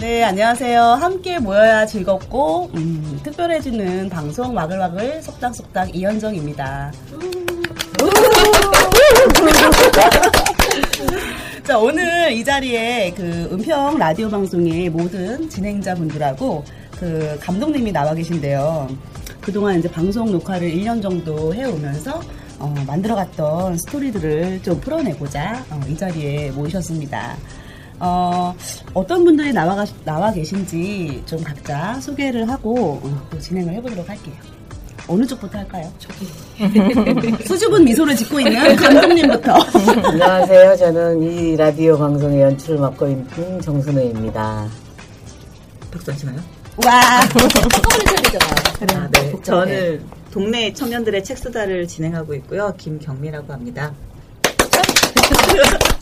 네, 안녕하세요. 함께 모여야 즐겁고 음, 특별해지는 방송 마글마글 속닥속닥 이현정입니다. 자, 오늘 이 자리에 그 은평 라디오 방송의 모든 진행자분들하고 그 감독님이 나와 계신데요. 그동안 이제 방송 녹화를 1년 정도 해오면서 어, 만들어갔던 스토리들을 좀 풀어내고자 어, 이 자리에 모이셨습니다. 어, 어떤 분들이 나와, 가- 나와 계신지 좀 각자 소개를 하고 어, 또 진행을 해보도록 할게요. 어느 쪽부터 할까요? 저기. 수줍은 미소를 짓고 있는 감독님부터. 안녕하세요. 저는 이 라디오 방송의 연출을 맡고 있는 정순우입니다. 박수 안 치나요? 와. 아, 네. 저는 동네 청년들의 책수다를 진행하고 있고요. 김경미라고 합니다.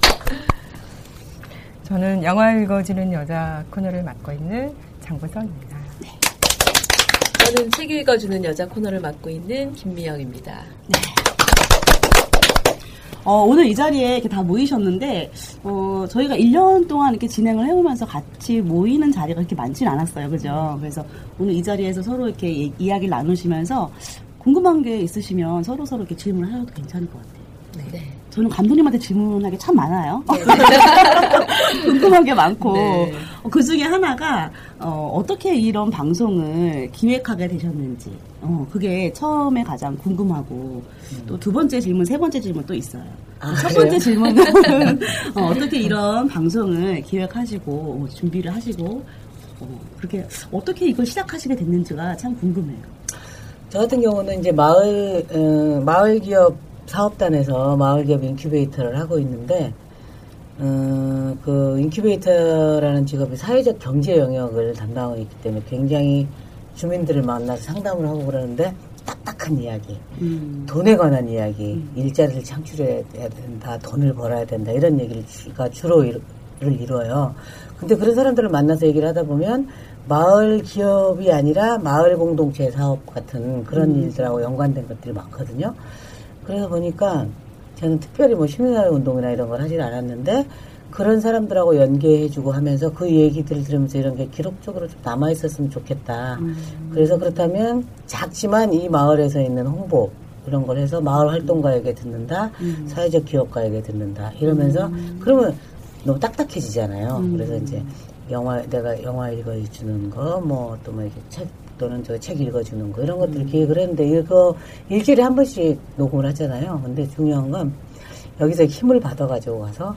저는 영화 읽어주는 여자 코너를 맡고 있는 장보성입니다. 저는 책 읽어주는 여자 코너를 맡고 있는 김미영입니다. 어, 오늘 이 자리에 이렇게 다 모이셨는데, 어, 저희가 1년 동안 이렇게 진행을 해오면서 같이 모이는 자리가 그렇게 많지는 않았어요. 그죠? 그래서 오늘 이 자리에서 서로 이렇게 이- 이야기를 나누시면서 궁금한 게 있으시면 서로 서로 이렇게 질문을 하셔도 괜찮을 것 같아요. 네. 저는 감독님한테 질문하기 참 많아요. 궁금한 게 많고 네. 그 중에 하나가 어, 떻게 이런 방송을 기획하게 되셨는지 어, 그게 처음에 가장 궁금하고 또두 번째 질문, 세 번째 질문 또 있어요. 아, 첫 그래요? 번째 질문은 어, 떻게 이런 방송을 기획하시고 어, 준비를 하시고 어, 그렇게 어떻게 이걸 시작하시게 됐는지가 참 궁금해요. 저 같은 경우는 이제 마을, 어, 마을 기업 사업단에서 마을 기업 인큐베이터를 하고 있는데, 어, 그 인큐베이터라는 직업이 사회적 경제 영역을 담당하고 있기 때문에 굉장히 주민들을 만나서 상담을 하고 그러는데 딱딱한 이야기, 음. 돈에 관한 이야기, 일자리를 창출해야 된다, 돈을 벌어야 된다, 이런 얘기가 주로 이루, 를 이루어요. 근데 그런 사람들을 만나서 얘기를 하다 보면 마을 기업이 아니라 마을 공동체 사업 같은 그런 일들하고 연관된 것들이 많거든요. 그래서 보니까 저는 특별히 뭐 시민사회 운동이나 이런 걸 하질 않았는데 그런 사람들하고 연계해주고 하면서 그 얘기들을 들으면서 이런 게 기록적으로 좀 남아 있었으면 좋겠다. 그래서 그렇다면 작지만 이 마을에서 있는 홍보 이런 걸 해서 마을 활동가에게 듣는다, 사회적 기업가에게 듣는다 이러면서 그러면 너무 딱딱해지잖아요. 그래서 이제 영화 내가 영화 읽어주는 거, 뭐 또 뭐 이렇게 책 또는 저 책 읽어주는 거 이런 것들을 기획을 했는데 이거 일주일에 한 번씩 녹음을 하잖아요. 근데 중요한 건 여기서 힘을 받아가지고 가서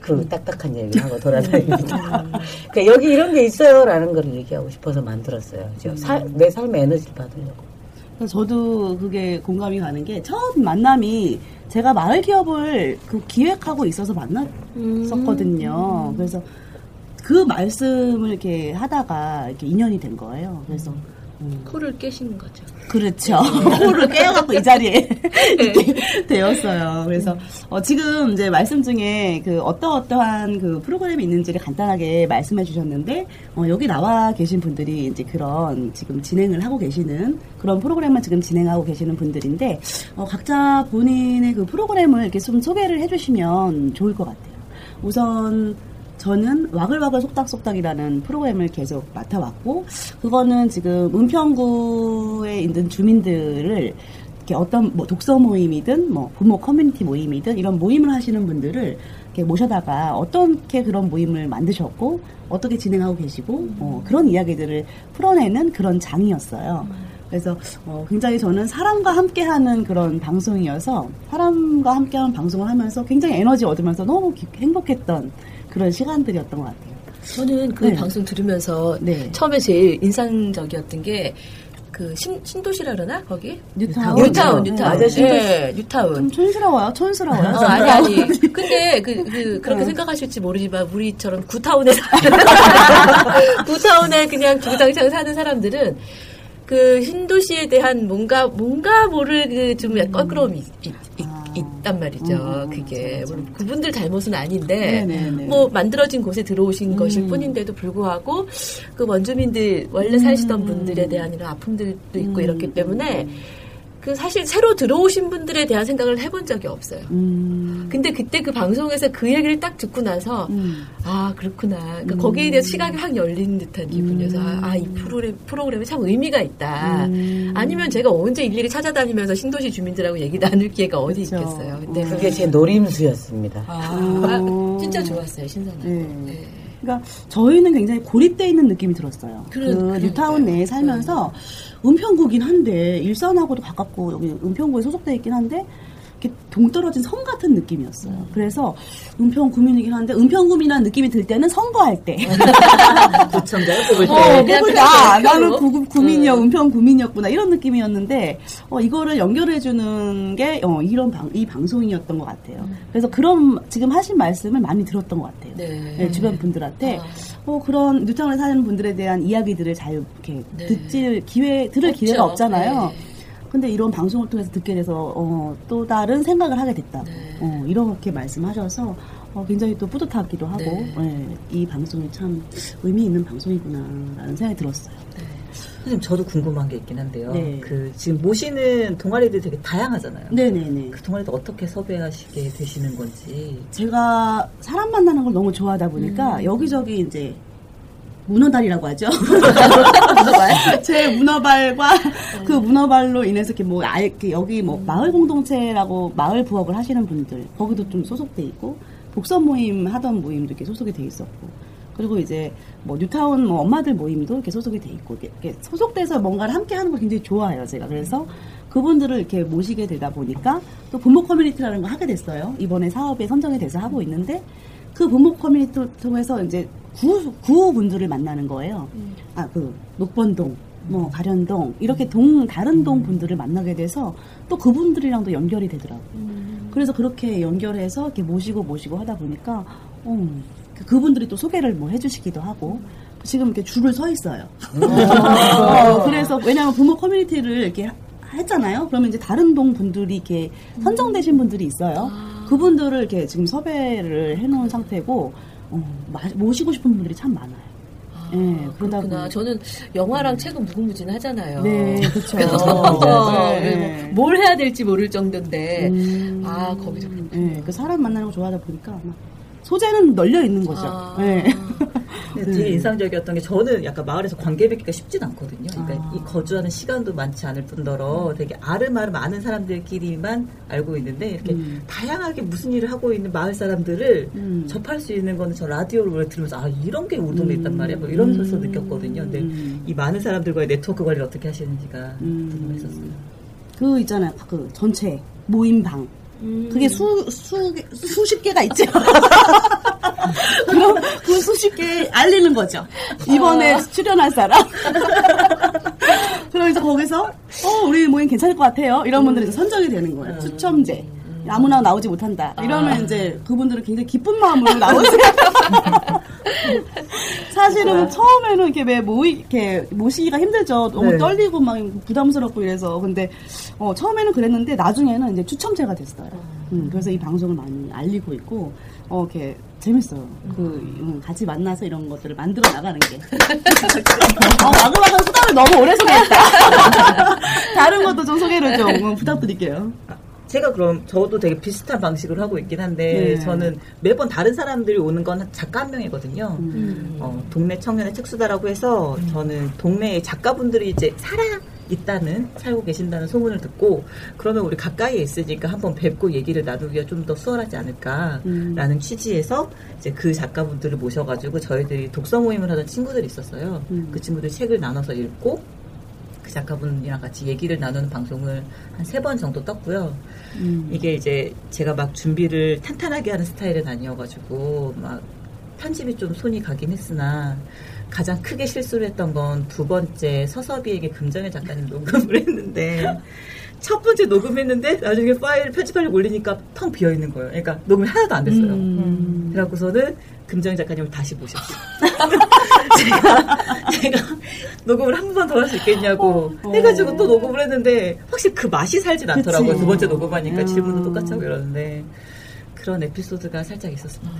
그 딱딱한 얘기를 하고 돌아다닙니다. 그러니까 여기 이런 게 있어요라는 걸 얘기하고 싶어서 만들었어요. 저 살- 내 삶의 에너지를 받으려고. 그래서 저도 그게 공감이 가는 게 처음 만남이 제가 마을 기업을 그 기획하고 있어서 만났었거든요. 그래서 그 말씀을 이렇게 하다가 이렇게 인연이 된 거예요. 그래서 음, 코를 깨신 거죠. 그렇죠. 코를 깨어갖고 이 자리에 있게 되었어요. 그래서 어, 지금 이제 말씀 중에 그 어떠어떠한 그 프로그램이 있는지를 간단하게 말씀해 주셨는데 어, 여기 나와 계신 분들이 이제 그런 지금 진행을 하고 계시는 그런 프로그램을 지금 진행하고 계시는 분들인데 어, 각자 본인의 그 프로그램을 이렇게 좀 소개를 해주시면 좋을 것 같아요. 우선 저는 와글와글 속닥속닥이라는 프로그램을 계속 맡아왔고 그거는 지금 은평구에 있는 주민들을 이렇게 어떤 뭐 독서 모임이든 뭐 부모 커뮤니티 모임이든 이런 모임을 하시는 분들을 이렇게 모셔다가 어떻게 그런 모임을 만드셨고 어떻게 진행하고 계시고 어, 그런 이야기들을 풀어내는 그런 장이었어요. 그래서 어, 굉장히 저는 사람과 함께하는 그런 방송이어서 사람과 함께하는 방송을 하면서 굉장히 에너지 얻으면서 너무 기- 행복했던 그런 시간들이었던 것 같아요. 저는 그 네. 방송 들으면서 네. 처음에 제일 인상적이었던 게 그 신도시라 그러나 거기 뉴타운. 뉴타운 네. 뉴타운 신도시. 예, 뉴타운 좀 촌스러워요. 촌스러워요. 어, 아니 아니. 근데 그, 그 그렇게 생각하실지 모르지만 우리처럼 구타운에 사는 구타운에 그냥 주구장창 사는 사람들은 그 신도시에 대한 뭔가 뭔가 모를 그좀 껄끄러움이 있, 단 말이죠. 음, 그게 맞아, 맞아. 물론 그분들 잘못은 아닌데 네네네. 뭐 만들어진 곳에 들어오신 음. 것일 뿐인데도 불구하고 그 원주민들 원래 살시던 분들에 대한 이런 아픔들도 있고 음. 이렇기 때문에 그 사실 새로 들어오신 분들에 대한 생각을 해본 적이 없어요. 음, 근데 그때 그 방송에서 그 얘기를 딱 듣고 나서 음. 아 그렇구나. 그러니까 음. 거기에 대해서 시각이 확 열린 듯한 기분이어서 아이 프로그램 프로그램이 참 의미가 있다. 음. 아니면 제가 언제 일일이 찾아다니면서 신도시 주민들하고 얘기 나눌 기회가 어디 그쵸. 있겠어요. 근데 음. 그게 제 노림수였습니다. 아, 음. 진짜 좋았어요 신선하고. 네. 네. 그러니까 저희는 굉장히 고립돼 있는 느낌이 들었어요. 그 그러니까요. 뉴타운 내에 살면서 은평구긴 한데 일산하고도 가깝고 여기 은평구에 소속돼 있긴 한데 이렇게 동떨어진 섬 같은 느낌이었어요. 음. 그래서 은평 구민이긴 한데 은평 구민이라는 느낌이 들 때는 선거할 때. 구청장을 뽑을 때. 어, 뽑을 때, 아, 은평으로? 나는 구, 구민이야, 음. 은평 구민이었구나, 이런 느낌이었는데, 어, 이거를 연결해 주는 게, 어, 이런 방, 이 방송이었던 것 같아요. 그래서 그런, 지금 하신 말씀을 많이 들었던 것 같아요. 네. 네, 주변 분들한테, 아. 어, 그런 뉴타운에 사는 분들에 대한 이야기들을 잘 이렇게 네. 듣질 기회, 들을 없죠. 기회가 없잖아요. 네. 근데 이런 방송을 통해서 듣게 돼서, 어, 또 다른 생각을 하게 됐다. 네. 어, 이렇게 말씀하셔서, 어, 굉장히 또 뿌듯하기도 하고, 네. 예, 이 방송이 참 의미 있는 방송이구나라는 생각이 들었어요. 선생님 저도 궁금한 게 있긴 한데요. 네. 그 지금 모시는 동아리들이 되게 다양하잖아요. 네네네. 그 동아리도 어떻게 섭외하시게 되시는 건지. 제가 사람 만나는 걸 너무 좋아하다 보니까 여기저기 이제 문어달이라고 하죠. 제 문어발과 그 문어발로 인해서 이렇게 뭐 아예 이렇게 여기 뭐 마을 공동체라고 마을 부업을 하시는 분들 거기도 좀 소속돼 있고 독서 모임 하던 모임도 이렇게 소속이 돼 있었고 그리고 이제 뭐 뉴타운 뭐 엄마들 모임도 이렇게 소속이 돼 있고 이렇게, 소속돼서 뭔가를 함께 하는 걸 굉장히 좋아해요 제가. 그래서 그분들을 이렇게 모시게 되다 보니까 또 부모 커뮤니티라는 걸 하게 됐어요. 이번에 사업에 선정이 돼서 하고 있는데 그 부모 커뮤니티를 통해서 이제 구, 구분들을 만나는 거예요. 아, 그, 녹번동, 뭐, 가련동, 이렇게 동, 다른 동 분들을 만나게 돼서 또 그분들이랑도 연결이 되더라고요. 그래서 그렇게 연결해서 이렇게 모시고 모시고 하다 보니까, 음, 그- 그분들이 또 소개를 뭐 해주시기도 하고, 지금 이렇게 줄을 서 있어요. 어, 그래서, 왜냐면 부모 커뮤니티를 이렇게 하- 했잖아요. 그러면 이제 다른 동 분들이 이렇게 선정되신 분들이 있어요. 그분들을 이렇게 지금 섭외를 해놓은 상태고, 어, 마- 모시고 싶은 분들이 참 많아요. 예, 그러다 그렇구나. 보니. 저는 영화랑 책은 무궁무진 하잖아요. 네, 그쵸. 그래서 네, 네, 네. 뭐뭘 해야 될지 모를 정도인데 음. 아 거기서 예, 그 사람 만나는 거 좋아하다 보니까 막 소재는 널려 있는 거죠. 아. 예. 근데 되게 인상적이었던 게 저는 약간 마을에서 관계 맺기가 쉽진 않거든요. 그러니까 아. 이 거주하는 시간도 많지 않을 뿐더러 되게 아름아름 아는 사람들끼리만 알고 있는데 이렇게 음. 다양하게 무슨 일을 하고 있는 마을 사람들을 음. 접할 수 있는 거는 저 라디오를 들으면서 아 이런 게 우리 동네 에 있단 말이야 뭐 이러면서 음. 느꼈거든요. 근데 음. 이 많은 사람들과의 네트워크 관리를 어떻게 하시는지가 음. 궁금했었어요. 그 있잖아요. 그 전체 모임방. 그게 수, 수, 수십 개가 있죠. 그럼 그 수십 개 알리는 거죠. 이번에 출연할 사람. 그럼 이제 거기서, 어, 우리 모임 괜찮을 것 같아요. 이런 분들이 이제 선정이 되는 거예요. 추첨제. 아무나 나오지 못한다. 이러면 이제 그분들은 굉장히 기쁜 마음으로 나오세요. 사실은 처음에는 이렇게 왜 모이, 이렇게 모시기가 힘들죠. 너무 네. 떨리고 막 부담스럽고 이래서. 근데, 어, 처음에는 그랬는데 나중에는 이제 추첨제가 됐어요. 음, 그래서 이 방송을 많이 알리고 있고, 어, 이렇게 재밌어요. 그, 음, 같이 만나서 이런 것들을 만들어 나가는 게. 어, 마그마그 수다를 너무 오래 소개했다. 다른 것도 좀 소개를 좀 음, 부탁드릴게요. 제가 그럼 저도 되게 비슷한 방식으로 하고 있긴 한데 네. 저는 매번 다른 사람들이 오는 건 작가 한 명이거든요. 음. 어, 동네 청년의 책수다라고 해서 저는 동네에 작가분들이 이제 살아 있다는 살고 계신다는 소문을 듣고 그러면 우리 가까이에 있으니까 한번 뵙고 얘기를 나누기가 좀 더 수월하지 않을까라는 음. 취지에서 이제 그 작가분들을 모셔가지고 저희들이 독서 모임을 하던 친구들이 있었어요. 음. 그 친구들 책을 나눠서 읽고 그 작가분이랑 같이 얘기를 나누는 방송을 한 세 번 정도 떴고요. 음. 이게 이제 제가 막 준비를 탄탄하게 하는 스타일은 아니어가지고 막 편집이 좀 손이 가긴 했으나 가장 크게 실수를 했던 건 두 번째 서서비에게 금정의 작가님 녹음을 했는데 첫 번째 녹음했는데 나중에 파일 편집하려고 올리니까 텅 비어 있는 거예요. 그러니까 녹음이 하나도 안 됐어요. 음. 그래갖고서는 금정의 작가님을 다시 모셨어요. 제가 제가 녹음을 한 번 더 할 수 있겠냐고 어. 해가지고 또 녹음을 했는데 확실히 그 맛이 살진 않더라고요. 그치. 두 번째 녹음하니까 음. 질문도 똑같이 하고 이러는데 그런 에피소드가 살짝 있었습니다.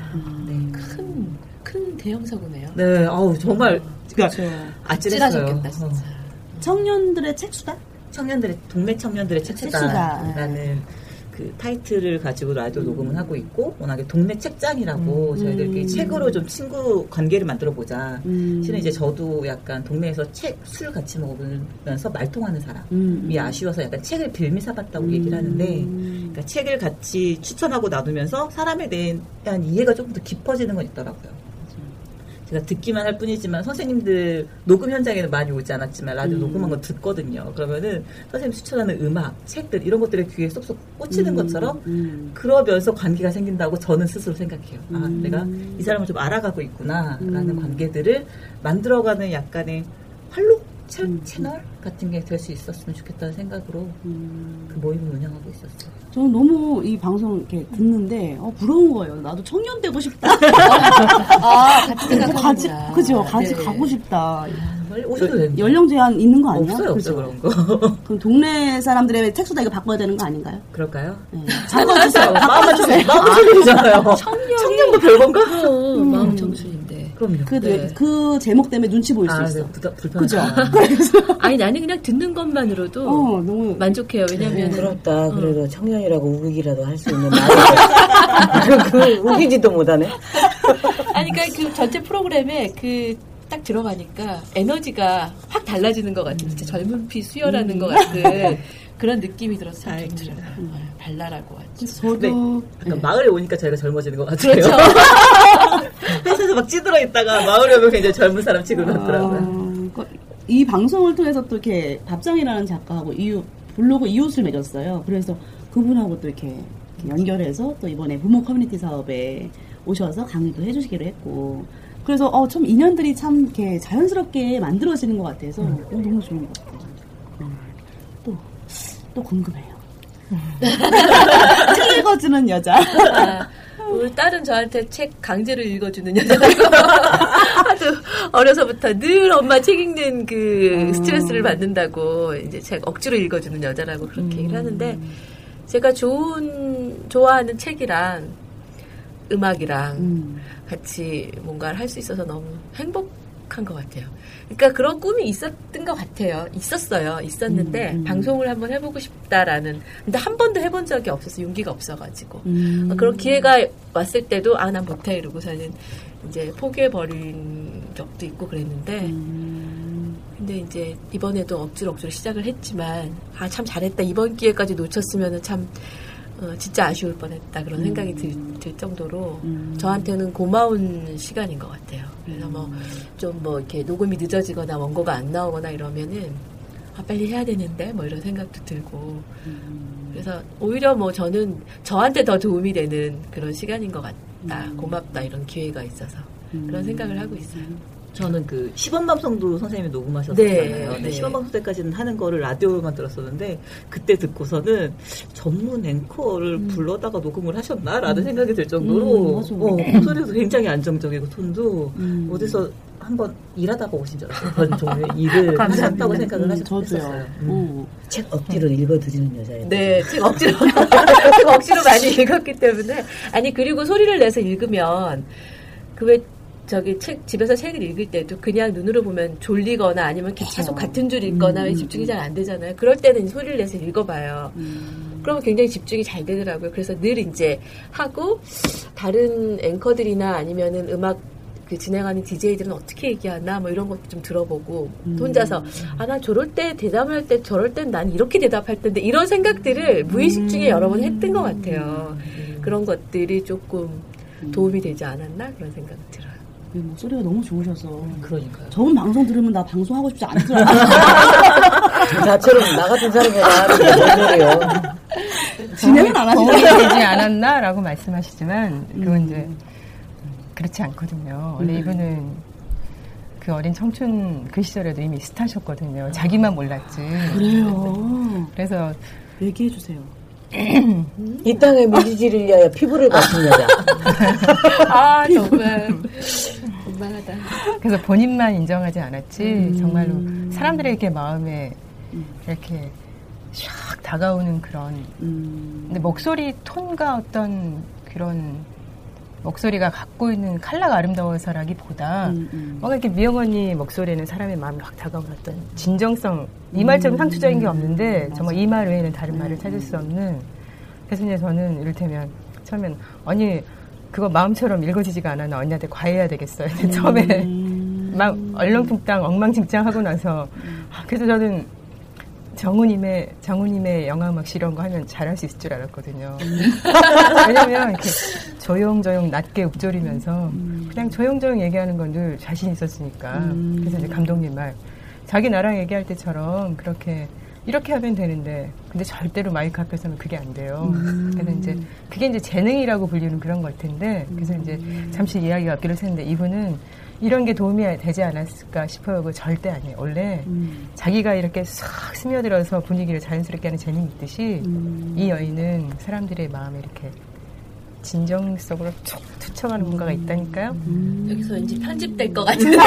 네. 큰, 큰 대형 사고네요. 네, 아우 정말 그러니까 그렇죠. 아찔했어요. 찔하셨겠다, 어. 진짜. 청년들의 책수다? 청년들의 동네 청년들의 책수다. 책수다라는 그 타이틀을 가지고 라디오 녹음을 하고 있고 워낙에 동네 책장이라고 음. 저희들끼리 음. 책으로 좀 친구 관계를 만들어 보자. 음. 실은 이제 저도 약간 동네에서 책 술 같이 먹으면서 말통하는 사람이 음. 아쉬워서 약간 책을 빌미 사봤다고 얘기를 하는데 음. 그러니까 책을 같이 추천하고 나누면서 사람에 대한 이해가 조금 더 깊어지는 건 있더라고요. 제가 듣기만 할 뿐이지만 선생님들 녹음 현장에는 많이 오지 않았지만 라디오 음. 녹음한 거 듣거든요. 그러면은 선생님 추천하는 음악, 책들 이런 것들에 귀에 쏙쏙 꽂히는 음. 것처럼 음. 그러면서 관계가 생긴다고 저는 스스로 생각해요. 아, 음. 내가 이 사람을 좀 알아가고 있구나라는 음. 관계들을 만들어가는 약간의 활로 채, 음. 채널 같은 게 될 수 있었으면 좋겠다는 생각으로 음. 그 모임을 운영하고 있었어요. 저는 너무 이 방송 이렇게 듣는데 어, 부러운 거예요. 나도 청년 되고 싶다. 아, 같이 생각하는구나. 그죠? 같이 네. 가고 싶다. 오셔도 되는데. 연령 제한 있는 거 아니야? 없어요, 그죠? 그런 거. 그럼 동네 사람들의 책수다 이거 바꿔야 되는 거 아닌가요? 그럴까요? 네. 바꿔주세요. 마음만 주세요. 마음만 청년이잖아요. 청년 뭐 별건가? 그럼, 마음 청춘인데. 그럼요. 그, 네. 그 제목 때문에 눈치 보일 수 아, 있어. 네, 부다, 그죠? 불편하죠. 아니, 나는 그냥 듣는 것만으로도 어, 너무. 만족해요. 왜냐면 부럽다. 그래도 청년이라고 우기기라도 할 수 있는 나이. 그, 그 우기지도 못하네. 아니, 그러니까 그 전체 프로그램에 그 딱 들어가니까 에너지가 확 달라지는 것 같은, 진짜 젊은 피 수혈하는 것 같은 그런 느낌이 들어서 참. 좋더라고요. 어, 발랄하고 아주. 그래서 저도. 네. 약간 네. 마을에 오니까 저희가 젊어지는 것 같아요. 그렇죠. 회사에서 막 찌들어 있다가 마을에 오면 굉장히 젊은 사람 취급받더라고요. 어, 그- 이 방송을 통해서 또 이렇게 밥장이라는 작가하고 이웃, 블로그 이웃을 맺었어요. 그래서 그분하고 또 이렇게 연결해서 또 이번에 부모 커뮤니티 사업에 오셔서 강의도 해주시기로 했고. 그래서 어, 참 인연들이 참 이렇게 자연스럽게 만들어지는 것 같아서 어, 너무 좋은 것 같아요. 음. 또, 또 궁금해요. 책 읽어주는 여자. 아, 우리 딸은 저한테 책 강제로 읽어주는 여자라고 하도 어려서부터 늘 엄마 책 읽는 그 스트레스를 받는다고 이제 책 억지로 읽어주는 여자라고 그렇게 얘기를 하는데 제가 좋은 좋아하는 책이랑 음악이랑 음. 같이 뭔가를 할 수 있어서 너무 행복한 것 같아요. 그러니까 그런 꿈이 있었던 것 같아요. 있었어요. 있었는데 음, 음. 방송을 한번 해보고 싶다라는. 근데 한 번도 해본 적이 없어서 용기가 없어가지고 음. 그런 기회가 왔을 때도 아 난 못해 이러고서는 이제 포기해 버린 적도 있고 그랬는데 음. 근데 이제 이번에도 억지로 억지로 시작을 했지만 아 참 잘했다 이번 기회까지 놓쳤으면은 참 어, 진짜 아쉬울 뻔했다 그런 생각이 들, 들 정도로 음. 저한테는 고마운 시간인 것 같아요. 그래서 뭐 좀뭐 이렇게 녹음이 늦어지거나 원고가 안 나오거나 이러면은 아 빨리 해야 되는데 뭐 이런 생각도 들고 그래서 오히려 뭐 저는 저한테 더 도움이 되는 그런 시간인 것 같다 고맙다 이런 기회가 있어서 그런 생각을 하고 있어요. 저는 그 시범 방송도 선생님이 녹음하셨잖아요. 네, 네, 네. 시범 방송 때까지는 하는 거를 라디오로만 들었었는데 그때 듣고서는 전문 앵커를 불러다가 녹음을 하셨나라는 생각이 들 정도로 음. 어, 목소리도 굉장히 안정적이고 톤도 음. 어디서 한번 일하다가 오신 줄 알았어요. 그런 종류의 일을 하셨다고 생각을 음, 하셨었어요. 저도요. 음. 어. 책 억지로 읽어드리는 여자예요. 네, 책 억지로 책 억지로 많이 읽었기 때문에 아니 그리고 소리를 내서 읽으면 그왜 저기 책 집에서 책을 읽을 때도 그냥 눈으로 보면 졸리거나 아니면 계속 같은 줄 읽거나 왜 집중이 잘 안 되잖아요. 그럴 때는 소리를 내서 읽어봐요. 그러면 굉장히 집중이 잘 되더라고요. 그래서 늘 이제 하고 다른 앵커들이나 아니면은 음악 그 진행하는 DJ들은 어떻게 얘기하나 뭐 이런 것도 좀 들어보고 혼자서 아 나 저럴 때 대답할 때 저럴 땐 난 이렇게 대답할 텐데 이런 생각들을 무의식 중에 여러 번 했던 것 같아요. 그런 것들이 조금 도움이 되지 않았나 그런 생각이 들어요. 그 목소리가 너무 좋으셔서. 그러니까요. 저분 방송 들으면 나 방송하고 싶지 않더라고요. 나처럼 나 같은 사람보다 하는 게뭔 소리예요. 진행은 안 하시죠? 되지 않았나 라고 말씀하시지만 그건 이제 그렇지 않거든요. 원래 이분은 그 어린 청춘 그 시절에도 이미 스타셨거든요. 자기만 몰랐지. 그래요. 그래서 얘기해 주세요. 이 땅에 물리지를 위하여 피부를 바친 여자. 아, 정말. 민망하다. 그래서 본인만 인정하지 않았지 음. 정말로 사람들의 이렇게 마음에 이렇게 샥 다가오는 그런 음. 근데 목소리 톤과 어떤 그런 목소리가 갖고 있는 컬러가 아름다워서라기보다 음, 음. 뭔가 이렇게 미영 언니 목소리에는 사람의 마음이 확 다가오는 어떤 진정성 이 말처럼 상투적인 게 없는데 정말 이 말 외에는 다른 말을 찾을 수 없는 그래서 이제 저는 이를테면 처음엔 언니 그거 마음처럼 읽어지지가 않아 나 언니한테 과외해야 되겠어요 처음에 음. 막 얼렁뚱땅 엉망진창 하고 나서 아, 그래서 저는 정우님의 정우님의 영화음악 이런 거 하면 잘할 수 있을 줄 알았거든요. 왜냐면 이렇게 조용조용 낮게 읊조리면서 그냥 조용조용 얘기하는 건 늘 자신 있었으니까. 그래서 이제 감독님 말 자기 나랑 얘기할 때처럼 그렇게 이렇게 하면 되는데 근데 절대로 마이크 앞에서는 그게 안 돼요. 그래서 이제 그게 이제 재능이라고 불리는 그런 걸 텐데 그래서 이제 잠시 이야기가 앞뒤로 샜는데 이분은 이런 게 도움이 되지 않았을까 싶어요. 그 절대 아니에요. 원래 자기가 이렇게 싹 스며들어서 분위기를 자연스럽게 하는 재능이 있듯이 이 여인은 사람들의 마음에 이렇게 진정성으로 툭 투척하는 뭔가가 있다니까요. 여기서 왠지 편집될 것 같은데.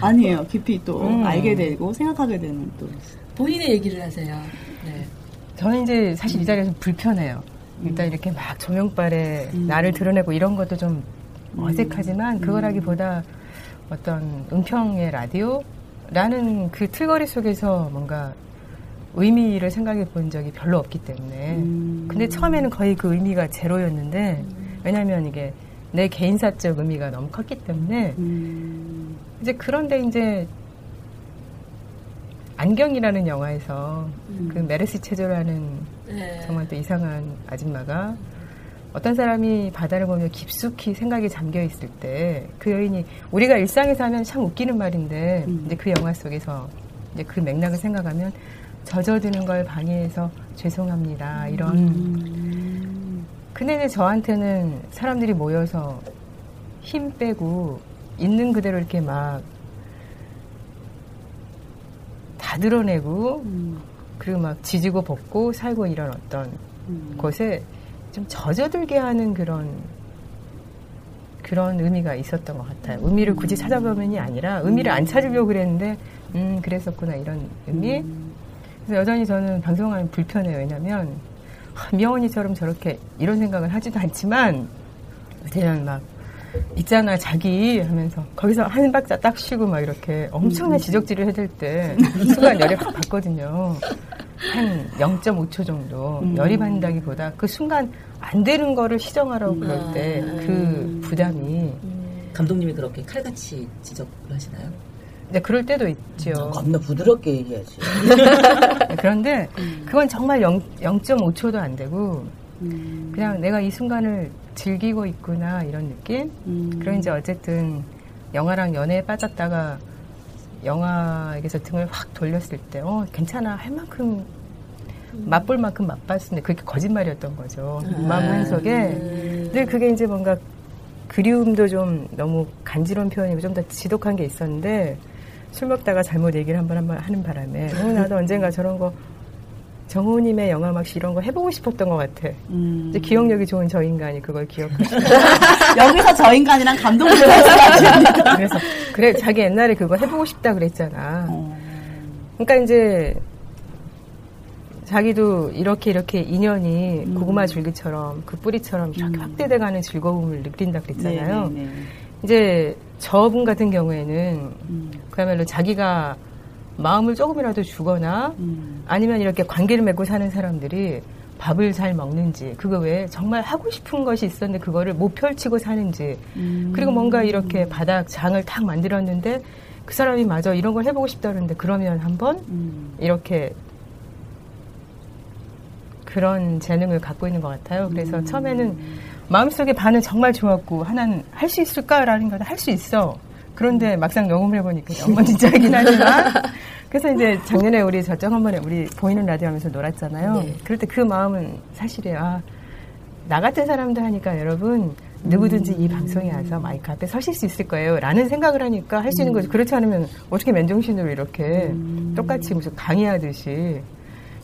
아니에요. 깊이 또 음. 알게 되고 생각하게 되는 또. 본인의 얘기를 하세요. 네. 저는 이제 사실 이 자리에서 불편해요. 일단 이렇게 막 조명빨에 나를 드러내고 이런 것도 좀 어색하지만 그거라기보다 어떤 은평의 라디오라는 그 틀거리 속에서 뭔가 의미를 생각해 본 적이 별로 없기 때문에. 근데 처음에는 거의 그 의미가 제로였는데 왜냐하면 이게 내 개인사적 의미가 너무 컸기 때문에 이제 그런데 이제 안경이라는 영화에서 그 메르시 체조라는 네. 정말 또 이상한 아줌마가 어떤 사람이 바다를 보며 깊숙이 생각에 잠겨 있을 때 그 여인이 우리가 일상에서 하면 참 웃기는 말인데 이제 그 영화 속에서 이제 그 맥락을 생각하면 젖어드는 걸 방해해서 죄송합니다 이런. 근데 이제 저한테는 사람들이 모여서 힘 빼고 있는 그대로 이렇게 막 다 드러내고 그리고 막 지지고 볶고 살고 이런 어떤 곳에 좀 젖어들게 하는 그런 그런 의미가 있었던 것 같아요. 의미를 굳이 찾아보면이 아니라 의미를 안 찾으려고 그랬는데 음 그랬었구나 이런 의미. 그래서 여전히 저는 방송하면 불편해요. 왜냐하면 아, 미영언니처럼 저렇게 이런 생각을 하지도 않지만 그냥 막 있잖아 자기 하면서 거기서 한 박자 딱 쉬고 막 이렇게 엄청난 지적질을 해댈 때 순간 열이 확 받거든요. 한 0.5초 정도 열이 받는다기보다 그 순간 안 되는 거를 시정하라고 그럴 때 그 부담이 감독님이 그렇게 칼같이 지적을 하시나요? 네, 그럴 때도 있죠. 겁나 부드럽게 얘기하지. 네, 그런데 그건 정말 0, 0.5초도 안 되고 그냥 내가 이 순간을 즐기고 있구나 이런 느낌. 그리고 이제 어쨌든 영화랑 연애에 빠졌다가 영화에게서 등을 확 돌렸을 때, 어 괜찮아 할 만큼 맛볼 만큼 맛봤는데 그게 거짓말이었던 거죠. 마음 한 속에. 근데 그게 이제 뭔가 그리움도 좀 너무 간지러운 표현이고 좀 더 지독한 게 있었는데 술 먹다가 잘못 얘기를 한번 한번 하는 바람에 어, 나도 언젠가 저런 거 정호님의 영화막시 이런 거 해보고 싶었던 것 같아. 이제 기억력이 좋은 저 인간이 그걸 기억하시고 여기서 저 인간이랑 감독님 말씀하십니다. 그래서 그래 자기 옛날에 그거 해보고 싶다 그랬잖아. 어. 그러니까 이제 자기도 이렇게 이렇게 인연이 고구마 줄기처럼 그 뿌리처럼 이렇게 확대돼가는 즐거움을 느낀다 그랬잖아요. 네, 네, 네. 이제 저분 같은 경우에는 그야말로 자기가 마음을 조금이라도 주거나 아니면 이렇게 관계를 맺고 사는 사람들이 밥을 잘 먹는지 그거 외에 정말 하고 싶은 것이 있었는데 그거를 못 펼치고 사는지 그리고 뭔가 이렇게 바닥 장을 탁 만들었는데 그 사람이 마저 이런 걸 해보고 싶다 그러는데 그러면 한번 이렇게 그런 재능을 갖고 있는 것 같아요. 그래서 처음에는 마음속에 반은 정말 좋았고 하나는 할 수 있을까라는 건 할 수 있어. 그런데 막상 녹음을 해보니까 엉망진창이긴 하지만 그래서 이제 작년에 우리 저쪽 한 번에 우리 보이는 라디오 하면서 놀았잖아요. 네. 그럴 때 그 마음은 사실이에요. 아, 나 같은 사람도 하니까 여러분 누구든지 이 방송에 와서 마이크 앞에 서실 수 있을 거예요. 라는 생각을 하니까 할 수 있는 거죠. 그렇지 않으면 어떻게 맨정신으로 이렇게 똑같이 무슨 강의하듯이.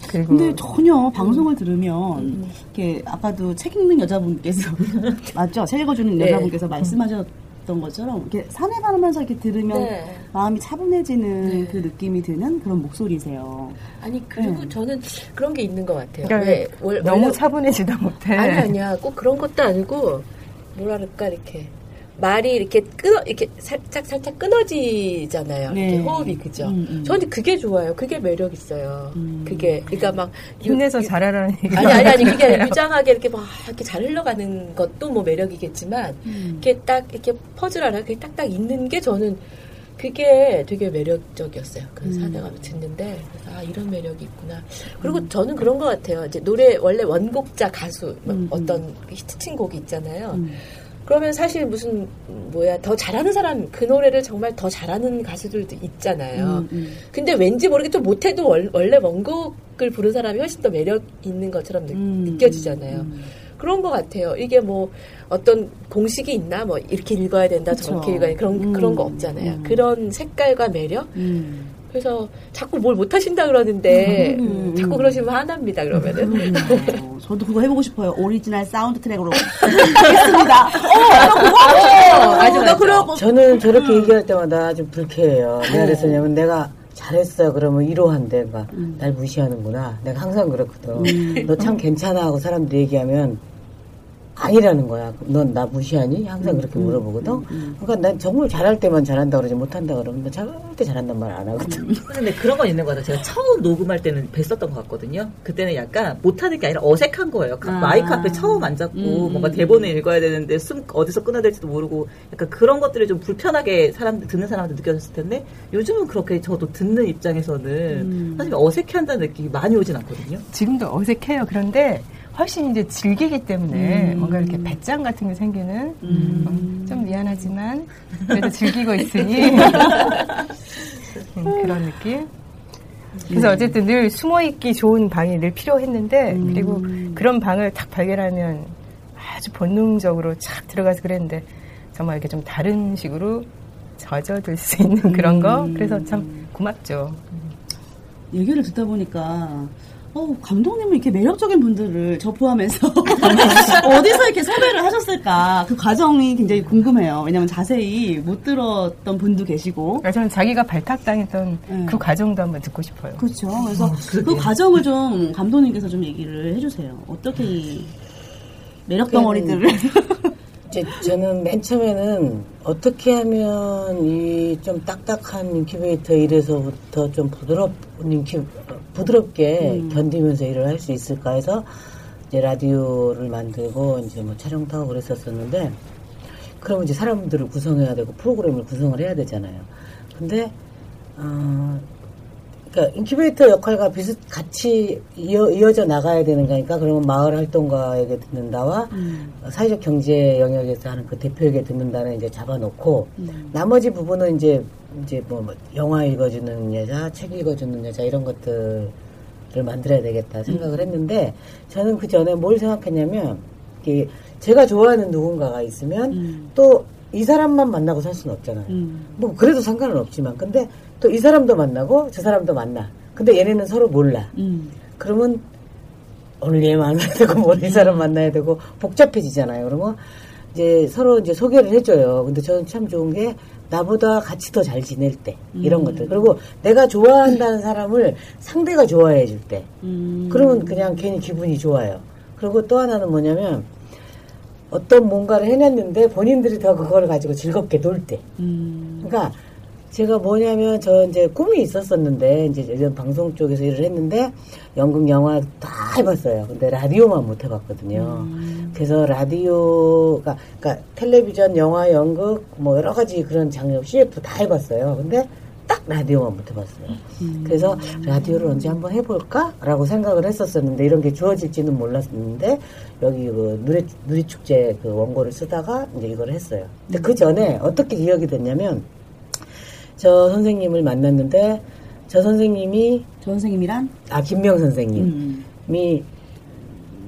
그리고 근데 전혀 방송을 들으면 이렇게 아까도 책 읽는 여자분께서 맞죠? 책 읽어주는 네. 여자분께서 말씀하셨 던 것처럼 이렇게 산에 가면서 이렇게 들으면 네. 마음이 차분해지는 그 느낌이 드는 그런 목소리세요. 아니 그리고 네. 저는 그런 게 있는 것 같아요. 그러니까 왜 월- 너무 차분해지다 못해. 아니 아니야 꼭 그런 것도 아니고 뭐랄까 이렇게 말이 이렇게 끊어 이렇게 살짝 살짝 끊어지잖아요. 네. 이렇게 호흡이 그죠. 음, 음. 저는 그게 좋아요. 그게 매력 있어요. 그게 그러니까 막 힘내서 유- 잘하라는 얘기. 아니 아니 아니 그게 아니라 유장하게 이렇게 막 이렇게 잘 흘러가는 것도 뭐 매력이겠지만 이렇게 딱 이렇게 퍼즐 하나 이렇게 딱딱 있는 게 저는 그게 되게 매력적이었어요. 그 가서 듣는데 아 이런 매력이 있구나. 그리고 저는 그런 것 같아요. 이제 노래 원래 원곡자 가수 뭐 음, 어떤 히트친 곡이 있잖아요. 음. 그러면 사실 무슨 뭐야 더 잘하는 사람 그 노래를 정말 더 잘하는 가수들도 있잖아요. 음, 음. 근데 왠지 모르게 또 못해도 월- 원래 원곡을 부른 사람이 훨씬 더 매력 있는 것처럼 느, 음, 껴지잖아요 음. 그런 것 같아요. 이게 뭐 어떤 공식이 있나 뭐 이렇게 읽어야 된다 그쵸. 저렇게 읽어야 된다 그런 음, 그런 거 없잖아요. 음. 그런 색깔과 매력. 음. 그래서 자꾸 뭘 못하신다 그러는데 음, 자꾸 음. 그러시면 화납니다. 그러면은 어, 저도 그거 해보고 싶어요. 오리지널 사운드 트랙으로 하겠습니다. 어, 나 그거 하고 싶어. 맞아, 나 맞아. 그래갖고 저는 저렇게 얘기할 때마다 좀 불쾌해요. 내가 그랬었냐면 내가 잘했어 그러면 이로한데 막 날 무시하는구나. 내가 항상 그렇거든. 너 참 괜찮아 하고 사람들이 얘기하면 아니라는 거야. 넌 나 무시하니? 항상 그렇게 물어보거든. 그러니까 난 정말 잘할 때만 잘한다 그러지 못한다 그러면 나 절대 잘한단 말 안 하거든. 근데 그런 건 있는 것 같아요. 제가 처음 녹음할 때는 뵀었던 것 같거든요. 그때는 약간 못하는 게 아니라 어색한 거예요. 가- 아. 마이크 앞에 처음 앉았고 음, 뭔가 음. 대본을 읽어야 되는데 숨 어디서 끊어야 될지도 모르고 약간 그런 것들이 좀 불편하게 사람들 듣는 사람들 느껴졌을 텐데 요즘은 그렇게 저도 듣는 입장에서는 음. 사실 어색해한다는 느낌이 많이 오진 않거든요. 지금도 어색해요. 그런데 훨씬 이제 즐기기 때문에 음. 뭔가 이렇게 배짱 같은 게 생기는 어, 좀 미안하지만 그래도 즐기고 있으니 음, 그런 느낌. 그래서 어쨌든 늘 숨어 있기 좋은 방이 늘 필요했는데 그리고 그런 방을 탁 발견하면 아주 본능적으로 착 들어가서 그랬는데 정말 이렇게 좀 다른 식으로 젖어들 수 있는 그런 거 그래서 참 고맙죠. 얘기를 듣다 보니까 어, 감독님은 이렇게 매력적인 분들을 저 포함해서 어디서 이렇게 섭외를 하셨을까 그 과정이 굉장히 궁금해요. 왜냐하면 자세히 못 들었던 분도 계시고 그러니까 저는 자기가 발탁당했던 네. 그 과정도 한번 듣고 싶어요. 그렇죠. 그래서 그 과정을 좀 감독님께서 좀 얘기를 해주세요. 어떻게 이 매력 덩어리들을 이제 저는 맨 처음에는 어떻게 하면 이 좀 딱딱한 인큐베이터 일에서부터 좀 부드럽 인큐 부드럽게 견디면서 일을 할 수 있을까 해서 이제 라디오를 만들고 이제 뭐 촬영도 하고 그랬었었는데 그러면 이제 사람들을 구성해야 되고 프로그램을 구성을 해야 되잖아요. 근데 어, 그러니까 인큐베이터 역할과 비슷 같이 이어, 이어져 나가야 되는 거니까 그러면 마을 활동가에게 듣는다와 사회적 경제 영역에서 하는 그 대표에게 듣는다는 이제 잡아놓고 나머지 부분은 이제 이제 뭐, 뭐 영화 읽어주는 여자, 책 읽어주는 여자 이런 것들을 만들어야 되겠다 생각을 했는데 저는 그 전에 뭘 생각했냐면 이게 제가 좋아하는 누군가가 있으면 또 이 사람만 만나고 살 수는 없잖아요. 뭐 그래도 상관은 없지만. 근데 또 이 사람도 만나고 저 사람도 만나. 근데 얘네는 서로 몰라. 음. 그러면 오늘 얘 만나야 되고 뭐이 사람 만나야 되고 복잡해지잖아요. 그러면 이제 서로 이제 소개를 해줘요. 근데 저는 참 좋은 게 나보다 같이 더 잘 지낼 때 이런 것들 그리고 내가 좋아한다는 사람을 상대가 좋아해 줄때 음. 그러면 그냥 괜히 기분이 좋아요. 그리고 또 하나는 뭐냐면 어떤 뭔가를 해냈는데 본인들이 더 그걸 가지고 즐겁게 놀 때. 음. 그러니까 제가 뭐냐면 저 이제 꿈이 있었었는데 이제 이런 방송 쪽에서 일을 했는데 연극 영화 다 해봤어요. 근데 라디오만 못 해봤거든요. 그래서 라디오가 그러니까 텔레비전, 영화, 연극 뭐 여러 가지 그런 장르 CF 다 해봤어요. 근데 딱 라디오만 못 해봤어요. 그래서 라디오를 언제 한번 해볼까라고 생각을 했었었는데 이런 게 주어질지는 몰랐는데 여기 그 누리 누리 축제 그 원고를 쓰다가 이제 이걸 했어요. 근데 그 전에 어떻게 기억이 됐냐면 저 선생님을 만났는데 저 선생님이 저 선생님이란? 아 김명 선생님이 음.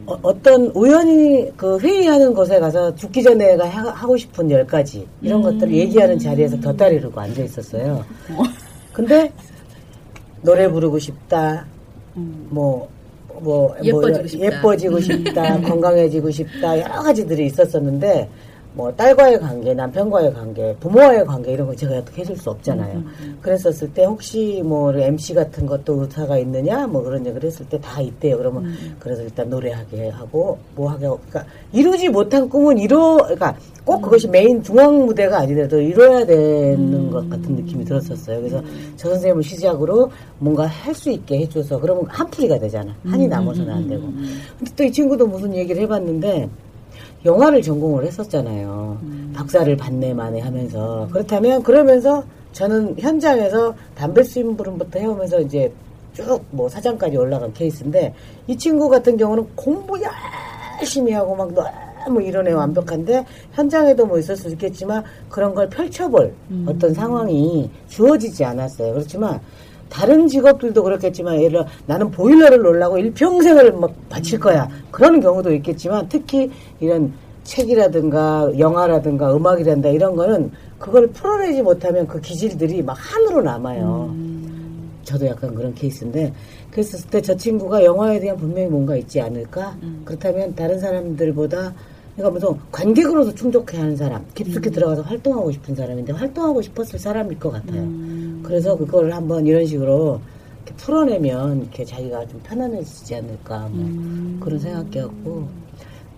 어, 떤 우연히 그 회의하는 곳에 가서 죽기 전에 내가 하- 하고 싶은 열 가지 이런 것들을 얘기하는 자리에서 곁다리로 앉아 있었어요. 근데 노래 부르고 싶다, 뭐, 뭐, 예뻐지고 뭐, 싶다. 예뻐지고 싶다, 건강해지고 싶다, 여러 가지들이 있었었는데, 뭐, 딸과의 관계, 남편과의 관계, 부모와의 관계, 이런 거 제가 어떻게 해줄 수 없잖아요. 그랬었을 때, 혹시 뭐, MC 같은 것도 의사가 있느냐, 뭐, 그런 얘기를 했을 때 다 있대요. 그러면, 그래서 일단 노래하게 하고, 뭐 하게 하고, 그러니까, 이루지 못한 꿈은 이루, 그러니까, 꼭 그것이 메인 중앙 무대가 아니더라도 이뤄야 되는 것 같은 느낌이 들었었어요. 그래서 저 선생님을 시작으로 뭔가 할 수 있게 해줘서 그러면 한풀이가 되잖아. 한이 남아서는 안 되고. 근데 또 이 친구도 무슨 얘기를 해봤는데 영화를 전공을 했었잖아요. 박사를 받네 마네 하면서 그렇다면 그러면서 저는 현장에서 담배 심부름부터 해오면서 이제 쭉 뭐 사장까지 올라간 케이스인데 이 친구 같은 경우는 공부 열심히 하고 막 너무 이런 애 완벽한데 현장에도 뭐 있을 수 있겠지만 그런 걸 펼쳐볼 어떤 상황이 주어지지 않았어요. 그렇지만 다른 직업들도 그렇겠지만 예를 들어 나는 보일러를 놀라고 일평생을 막 바칠 거야. 그런 경우도 있겠지만 특히 이런 책이라든가 영화라든가 음악이란다 이런 거는 그걸 풀어내지 못하면 그 기질들이 막 한으로 남아요. 저도 약간 그런 케이스인데 그랬을 때 저 친구가 영화에 대한 분명히 뭔가 있지 않을까? 그렇다면 다른 사람들보다 그러니까 무슨 관객으로서 충족해야 하는 사람, 깊숙이 들어가서 활동하고 싶은 사람인데 활동하고 싶었을 사람일 것 같아요. 그래서 그걸 한번 이런 식으로 이렇게 풀어내면 이렇게 자기가 좀 편안해지지 않을까 뭐 그런 생각해갖고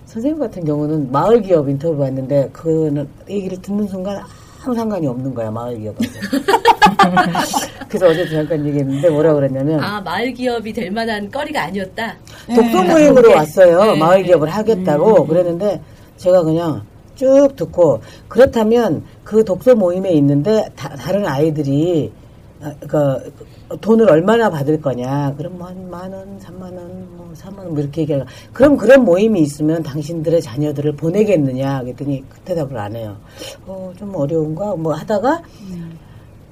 선생님 같은 경우는 마을 기업 인터뷰 봤는데 그 얘기를 듣는 순간 아무 상관이 없는 거야 마을 기업하고. 그래서 어제 잠깐 얘기했는데 뭐라 그랬냐면 아 마을 기업이 될 만한 거리가 아니었다. 독서 모임으로 네. 왔어요. 네. 마을 기업을 하겠다고 그랬는데 제가 그냥 쭉 듣고 그렇다면 그 독서 모임에 있는데 다, 른 아이들이 아, 그 돈을 얼마나 받을 거냐? 그럼 뭐한 만 원, 삼만 원, 뭐 사만 원, 뭐 이렇게 얘기하가. 그럼 그런 모임이 있으면 당신들의 자녀들을 보내겠느냐? 그랬더니 그 대답을 안 해요. 어, 좀 어려운가? 뭐 하다가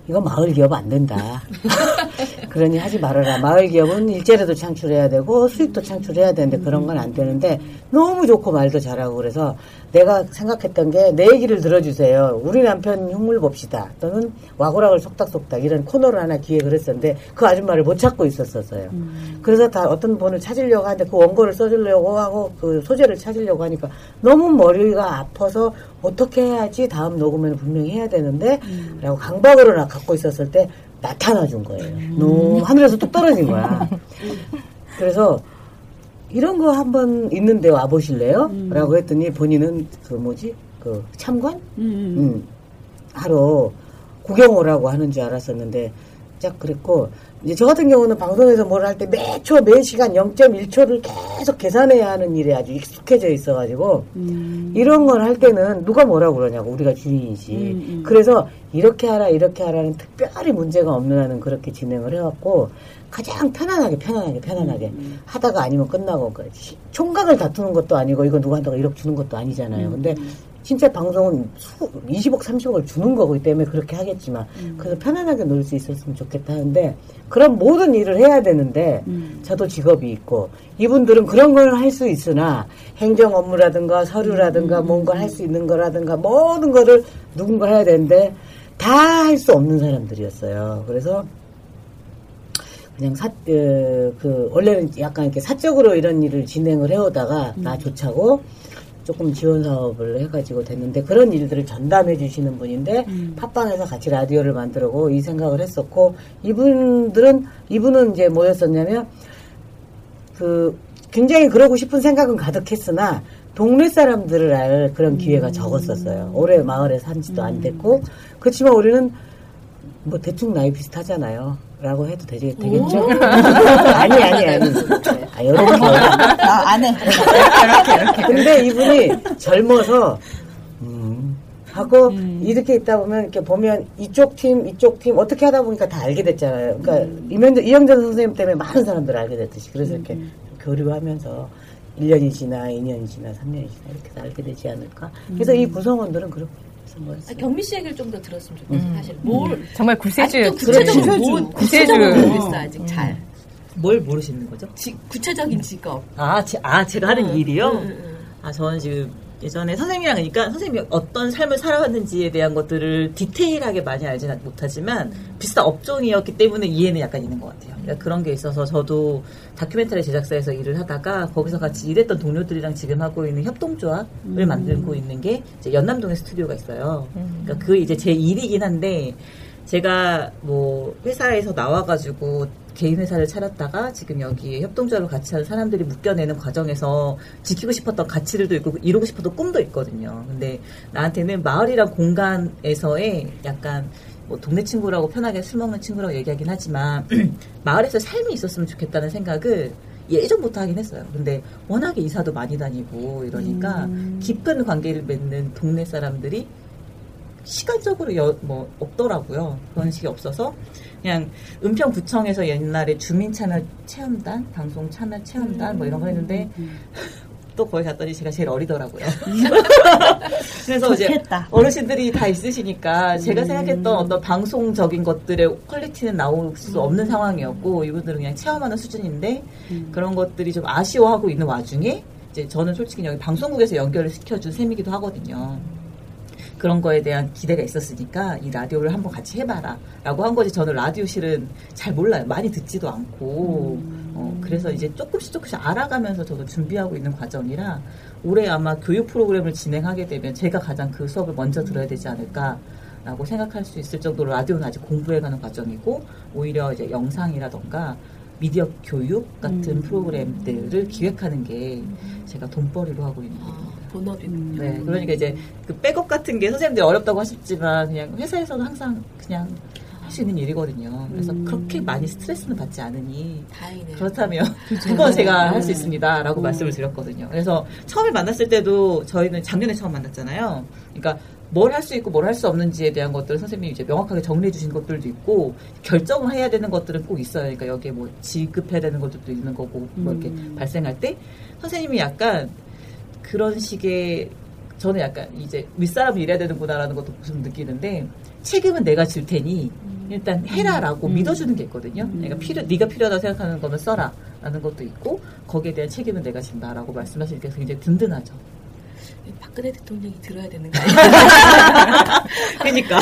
이거 마을 기업 안 된다. 그러니 하지 말아라. 마을 기업은 일자리도 창출해야 되고 수익도 창출해야 되는데 그런 건 안 되는데 너무 좋고 말도 잘하고 그래서 내가 생각했던 게 내 얘기를 들어주세요. 우리 남편 흉물 봅시다. 또는 와구락을 속닥속닥 이런 코너를 하나 기획을 했었는데 그 아줌마를 못 찾고 있었었어요. 그래서 다 어떤 분을 찾으려고 하는데 그 원고를 써주려고 하고 그 소재를 찾으려고 하니까 너무 머리가 아파서 어떻게 해야지 다음 녹음에는 분명히 해야 되는데 라고 강박으로 나 갖고 있었을 때 나타나 준 거예요. 너무 하늘에서 뚝 떨어진 거야. 그래서 이런 거 한번 있는데 와 보실래요? 라고 했더니 본인은 그 뭐지? 그 참관? 음, 하러 구경 오라고 하는 줄 알았었는데 짝 그랬고 이제 저 같은 경우는 방송에서 뭘 할 때 매초 매 시간 0.1초를 계속 계산해야 하는 일에 아주 익숙해져 있어가지고 이런 걸 할 때는 누가 뭐라고 그러냐고 우리가 주인이지 그래서 이렇게 하라 이렇게 하라는 특별히 문제가 없는 한은 그렇게 진행을 해왔고 가장 편안하게 편안하게 편안하게 하다가 아니면 끝나고 그 시- 총각을 다투는 것도 아니고 이거 누구한테가 1억 주는 것도 아니잖아요. 근데 진짜 방송은 수, 20억, 30억을 주는 거기 때문에 그렇게 하겠지만, 그래서 편안하게 놀 수 있었으면 좋겠다 하는데, 그런 모든 일을 해야 되는데, 저도 직업이 있고, 이분들은 그런 걸 할 수 있으나, 행정 업무라든가 서류라든가 뭔가 할 수 있는 거라든가 모든 거를 누군가 해야 되는데, 다 할 수 없는 사람들이었어요. 그래서, 그냥 사, 그, 그, 원래는 약간 이렇게 사적으로 이런 일을 진행을 해오다가, 나 좋자고, 조금 지원 사업을 해가지고 됐는데 그런 일들을 전담해 주시는 분인데 팟빵에서 같이 라디오를 만들고 이 생각을 했었고 이분들은 이분은 이제 뭐였었냐면 그 굉장히 그러고 싶은 생각은 가득했으나 동네 사람들을 알 그런 기회가 적었었어요. 올해 마을에 산지도 안 됐고 그렇지만 우리는 뭐 대충 나이 비슷하잖아요. 라고 해도 되겠, 되겠죠? 아니, 아니, 아니. 아, 이렇게. 아, 안 해. 근데 이분이 젊어서, 음, 하고 이렇게 있다 보면 이렇게 보면 이쪽 팀 이쪽 팀 어떻게 하다 보니까 다 알게 됐잖아요. 그러니까 이명전 이영전 선생님 때문에 많은 사람들 알게 됐듯이 그래서 이렇게 교류하면서 1년이 지나 2년이 지나 3년이 지나 이렇게 해서 알게 되지 않을까. 그래서 이 구성원들은 뭐 아. 경미 씨 얘기를 좀 더 들었으면 좋겠어요. 사실 뭘 정말 아직도 구세주. 구체적으로 뭐. 구체적으로 모르겠어 아직 잘. 뭘 모르시는 거죠? 지- 구체적인 직업. 아, 제, 아 제가 하는 응, 일이요? 응, 응, 응. 아, 저는 지금 예전에 선생님이랑 그러니까 선생님이 어떤 삶을 살아왔는지에 대한 것들을 디테일하게 많이 알지는 못하지만 비슷한 업종이었기 때문에 이해는 약간 있는 것 같아요. 그러니까 그런 게 있어서 저도 다큐멘터리 제작사에서 일을 하다가 거기서 같이 일했던 동료들이랑 지금 하고 있는 협동조합을 만들고 있는 게 이제 연남동에 스튜디오가 있어요. 그러니까 그 이제 제 일이긴 한데 제가 뭐 회사에서 나와가지고 개인 회사를 차렸다가 지금 여기에 협동조합을 같이 하는 사람들이 묶여내는 과정에서 지키고 싶었던 가치들도 있고 이루고 싶었던 꿈도 있거든요. 근데 나한테는 마을이란 공간에서의 약간 뭐 동네 친구라고 편하게 술 먹는 친구라고 얘기하긴 하지만 마을에서 삶이 있었으면 좋겠다는 생각을 예전부터 하긴 했어요. 근데 워낙에 이사도 많이 다니고 이러니까 깊은 관계를 맺는 동네 사람들이 시간적으로 여- 뭐 없더라고요. 그런 식이 없어서 그냥 은평구청에서 옛날에 주민 참여 체험단, 방송 참여 체험단 뭐 이런 거 했는데 또 거기 갔더니 제가 제일 어리더라고요. 그래서 이제 좋겠다. 어르신들이 다 있으시니까 제가 생각했던 어떤 방송적인 것들의 퀄리티는 나올 수 없는 상황이었고 이분들은 그냥 체험하는 수준인데 그런 것들이 좀 아쉬워하고 있는 와중에 이제 저는 솔직히 여기 방송국에서 연결을 시켜준 셈이기도 하거든요. 그런 거에 대한 기대가 있었으니까 이 라디오를 한번 같이 해봐라 라고 한 거지. 저는 라디오 실은 잘 몰라요. 많이 듣지도 않고. 어, 그래서 이제 조금씩 조금씩 알아가면서 저도 준비하고 있는 과정이라 올해 아마 교육 프로그램을 진행하게 되면 제가 가장 그 수업을 먼저 들어야 되지 않을까 라고 생각할 수 있을 정도로 라디오는 아직 공부해가는 과정이고 오히려 이제 영상이라던가 미디어 교육 같은 프로그램들을 기획하는 게 제가 돈벌이로 하고 있는 거예요. 아, 본업이. 네, 그러니까 이제 그 백업 같은 게 선생님들이 어렵다고 하셨지만 그냥 회사에서는 항상 그냥 할 수 있는 일이거든요. 그래서 그렇게 많이 스트레스는 받지 않으니 다행이네요. 그렇다면 그건 제가 할 수 있습니다라고 말씀을 드렸거든요. 그래서 처음에 만났을 때도 저희는 작년에 처음 만났잖아요. 그러니까 뭘할수 있고 뭘 할 수 없는지에 대한 것들을 선생님이 이제 명확하게 정리해 주신 것들도 있고 결정을 해야 되는 것들은 꼭 있어요. 그러니까 여기에 뭐 지급해야 되는 것들도 있는 거고 뭐 이렇게 발생할 때 선생님이 약간 그런 식의 저는 약간 이제 윗사람이 일해야 되는구나라는 것도 좀 느끼는데 책임은 내가 질 테니 일단 해라라고 믿어주는 게 있거든요. 그러니까 필요 네가 필요하다고 생각하는 거면 써라라는 것도 있고 거기에 대한 책임은 내가 진다라고 말씀하시니까 굉장히 든든하죠. 박근혜 대통령이 들어야 되는 거 아니야? 그러니까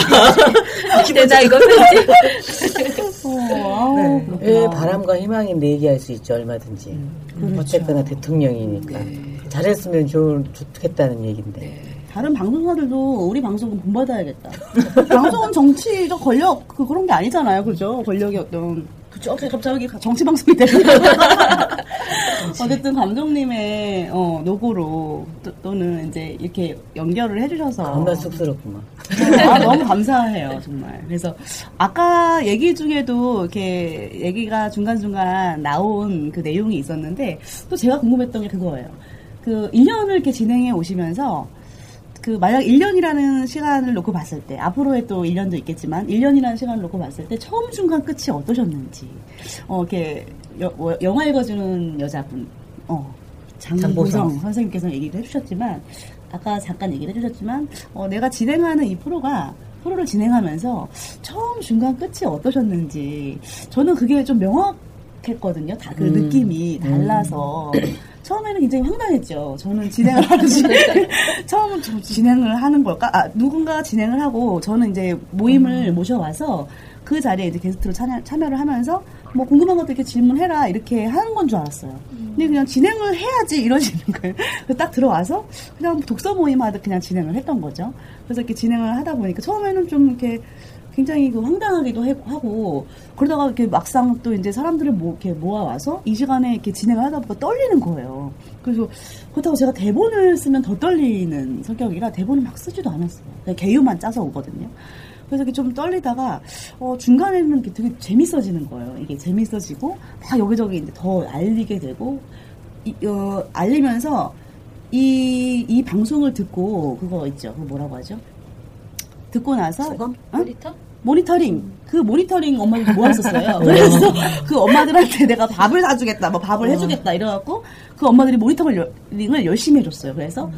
기대다 이거 편지. 어, 네. 예, 바람과 희망인데 얘기할 수 있죠 얼마든지. 어쨌거나 대통령이니까 잘했으면 좋, 좋겠다는 얘기인데. 다른 방송사들도 우리 방송은 본받아야겠다. 방송은 정치적 권력 그 그런 게 아니잖아요, 그죠? 권력이 어떤 그쵸? 갑자기 정치 방송이 되는 어쨌든 감독님의 어, 노고로 또, 는 이제 이렇게 연결을 해주셔서 겁나 쑥스럽구만. 아, 너무 감사해요, 정말. 그래서 아까 얘기 중에도 이렇게 얘기가 중간 중간 나온 그 내용이 있었는데 또 제가 궁금했던 게 그거예요. 그 1년을 이렇게 진행해 오시면서 그 만약 1년이라는 시간을 놓고 봤을 때 앞으로의 또 1년도 있겠지만 1년이라는 시간을 놓고 봤을 때 처음 중간 끝이 어떠셨는지 어 이렇게 여- 어, 영화 읽어주는 여자분 어 장보성. 선생님께서 얘기를 해주셨지만 아까 잠깐 얘기를 해주셨지만 어, 내가 진행하는 이 프로가 프로를 진행하면서 처음 중간 끝이 어떠셨는지 저는 그게 좀 명확했거든요. 다그 음. 느낌이 달라서 처음에는 굉장히 황당했죠. 저는 진행을 하듯이 처음 저 진행을 하는 걸까? 아 누군가 진행을 하고 저는 이제 모임을 모셔와서 그 자리에 이제 게스트로 참여, 참여를 하면서 뭐 궁금한 것도 이렇게 질문해라 이렇게 하는 건 줄 알았어요. 근데 그냥 진행을 해야지 이러시는 거예요. 딱 들어와서 그냥 독서 모임 하듯 그냥 진행을 했던 거죠. 그래서 이렇게 진행을 하다 보니까 처음에는 좀 이렇게 굉장히 그 황당하기도 해- 하고 그러다가 이렇게 막상 또 이제 사람들을 모, 이렇게 모아와서 이 시간에 이렇게 진행을 하다 보니까 떨리는 거예요. 그래서 그렇다고 제가 대본을 쓰면 더 떨리는 성격이라 대본을 막 쓰지도 않았어요. 그냥 개요만 짜서 오거든요. 그래서 이렇게 좀 떨리다가 어, 중간에는 이렇게 되게 재밌어지는 거예요. 이게 재밌어지고 막 여기저기 이제 더 알리게 되고 이, 어, 알리면서 이, 이 방송을 듣고 그거 있죠. 그거 뭐라고 하죠? 듣고 나서? 어? 모니터? 모니터링 그 모니터링 엄마들 모았었어요. 그래서 그 엄마들한테 내가 밥을 사주겠다, 뭐 밥을 해주겠다 이래갖고 그 엄마들이 모니터링을 열심히 해줬어요. 그래서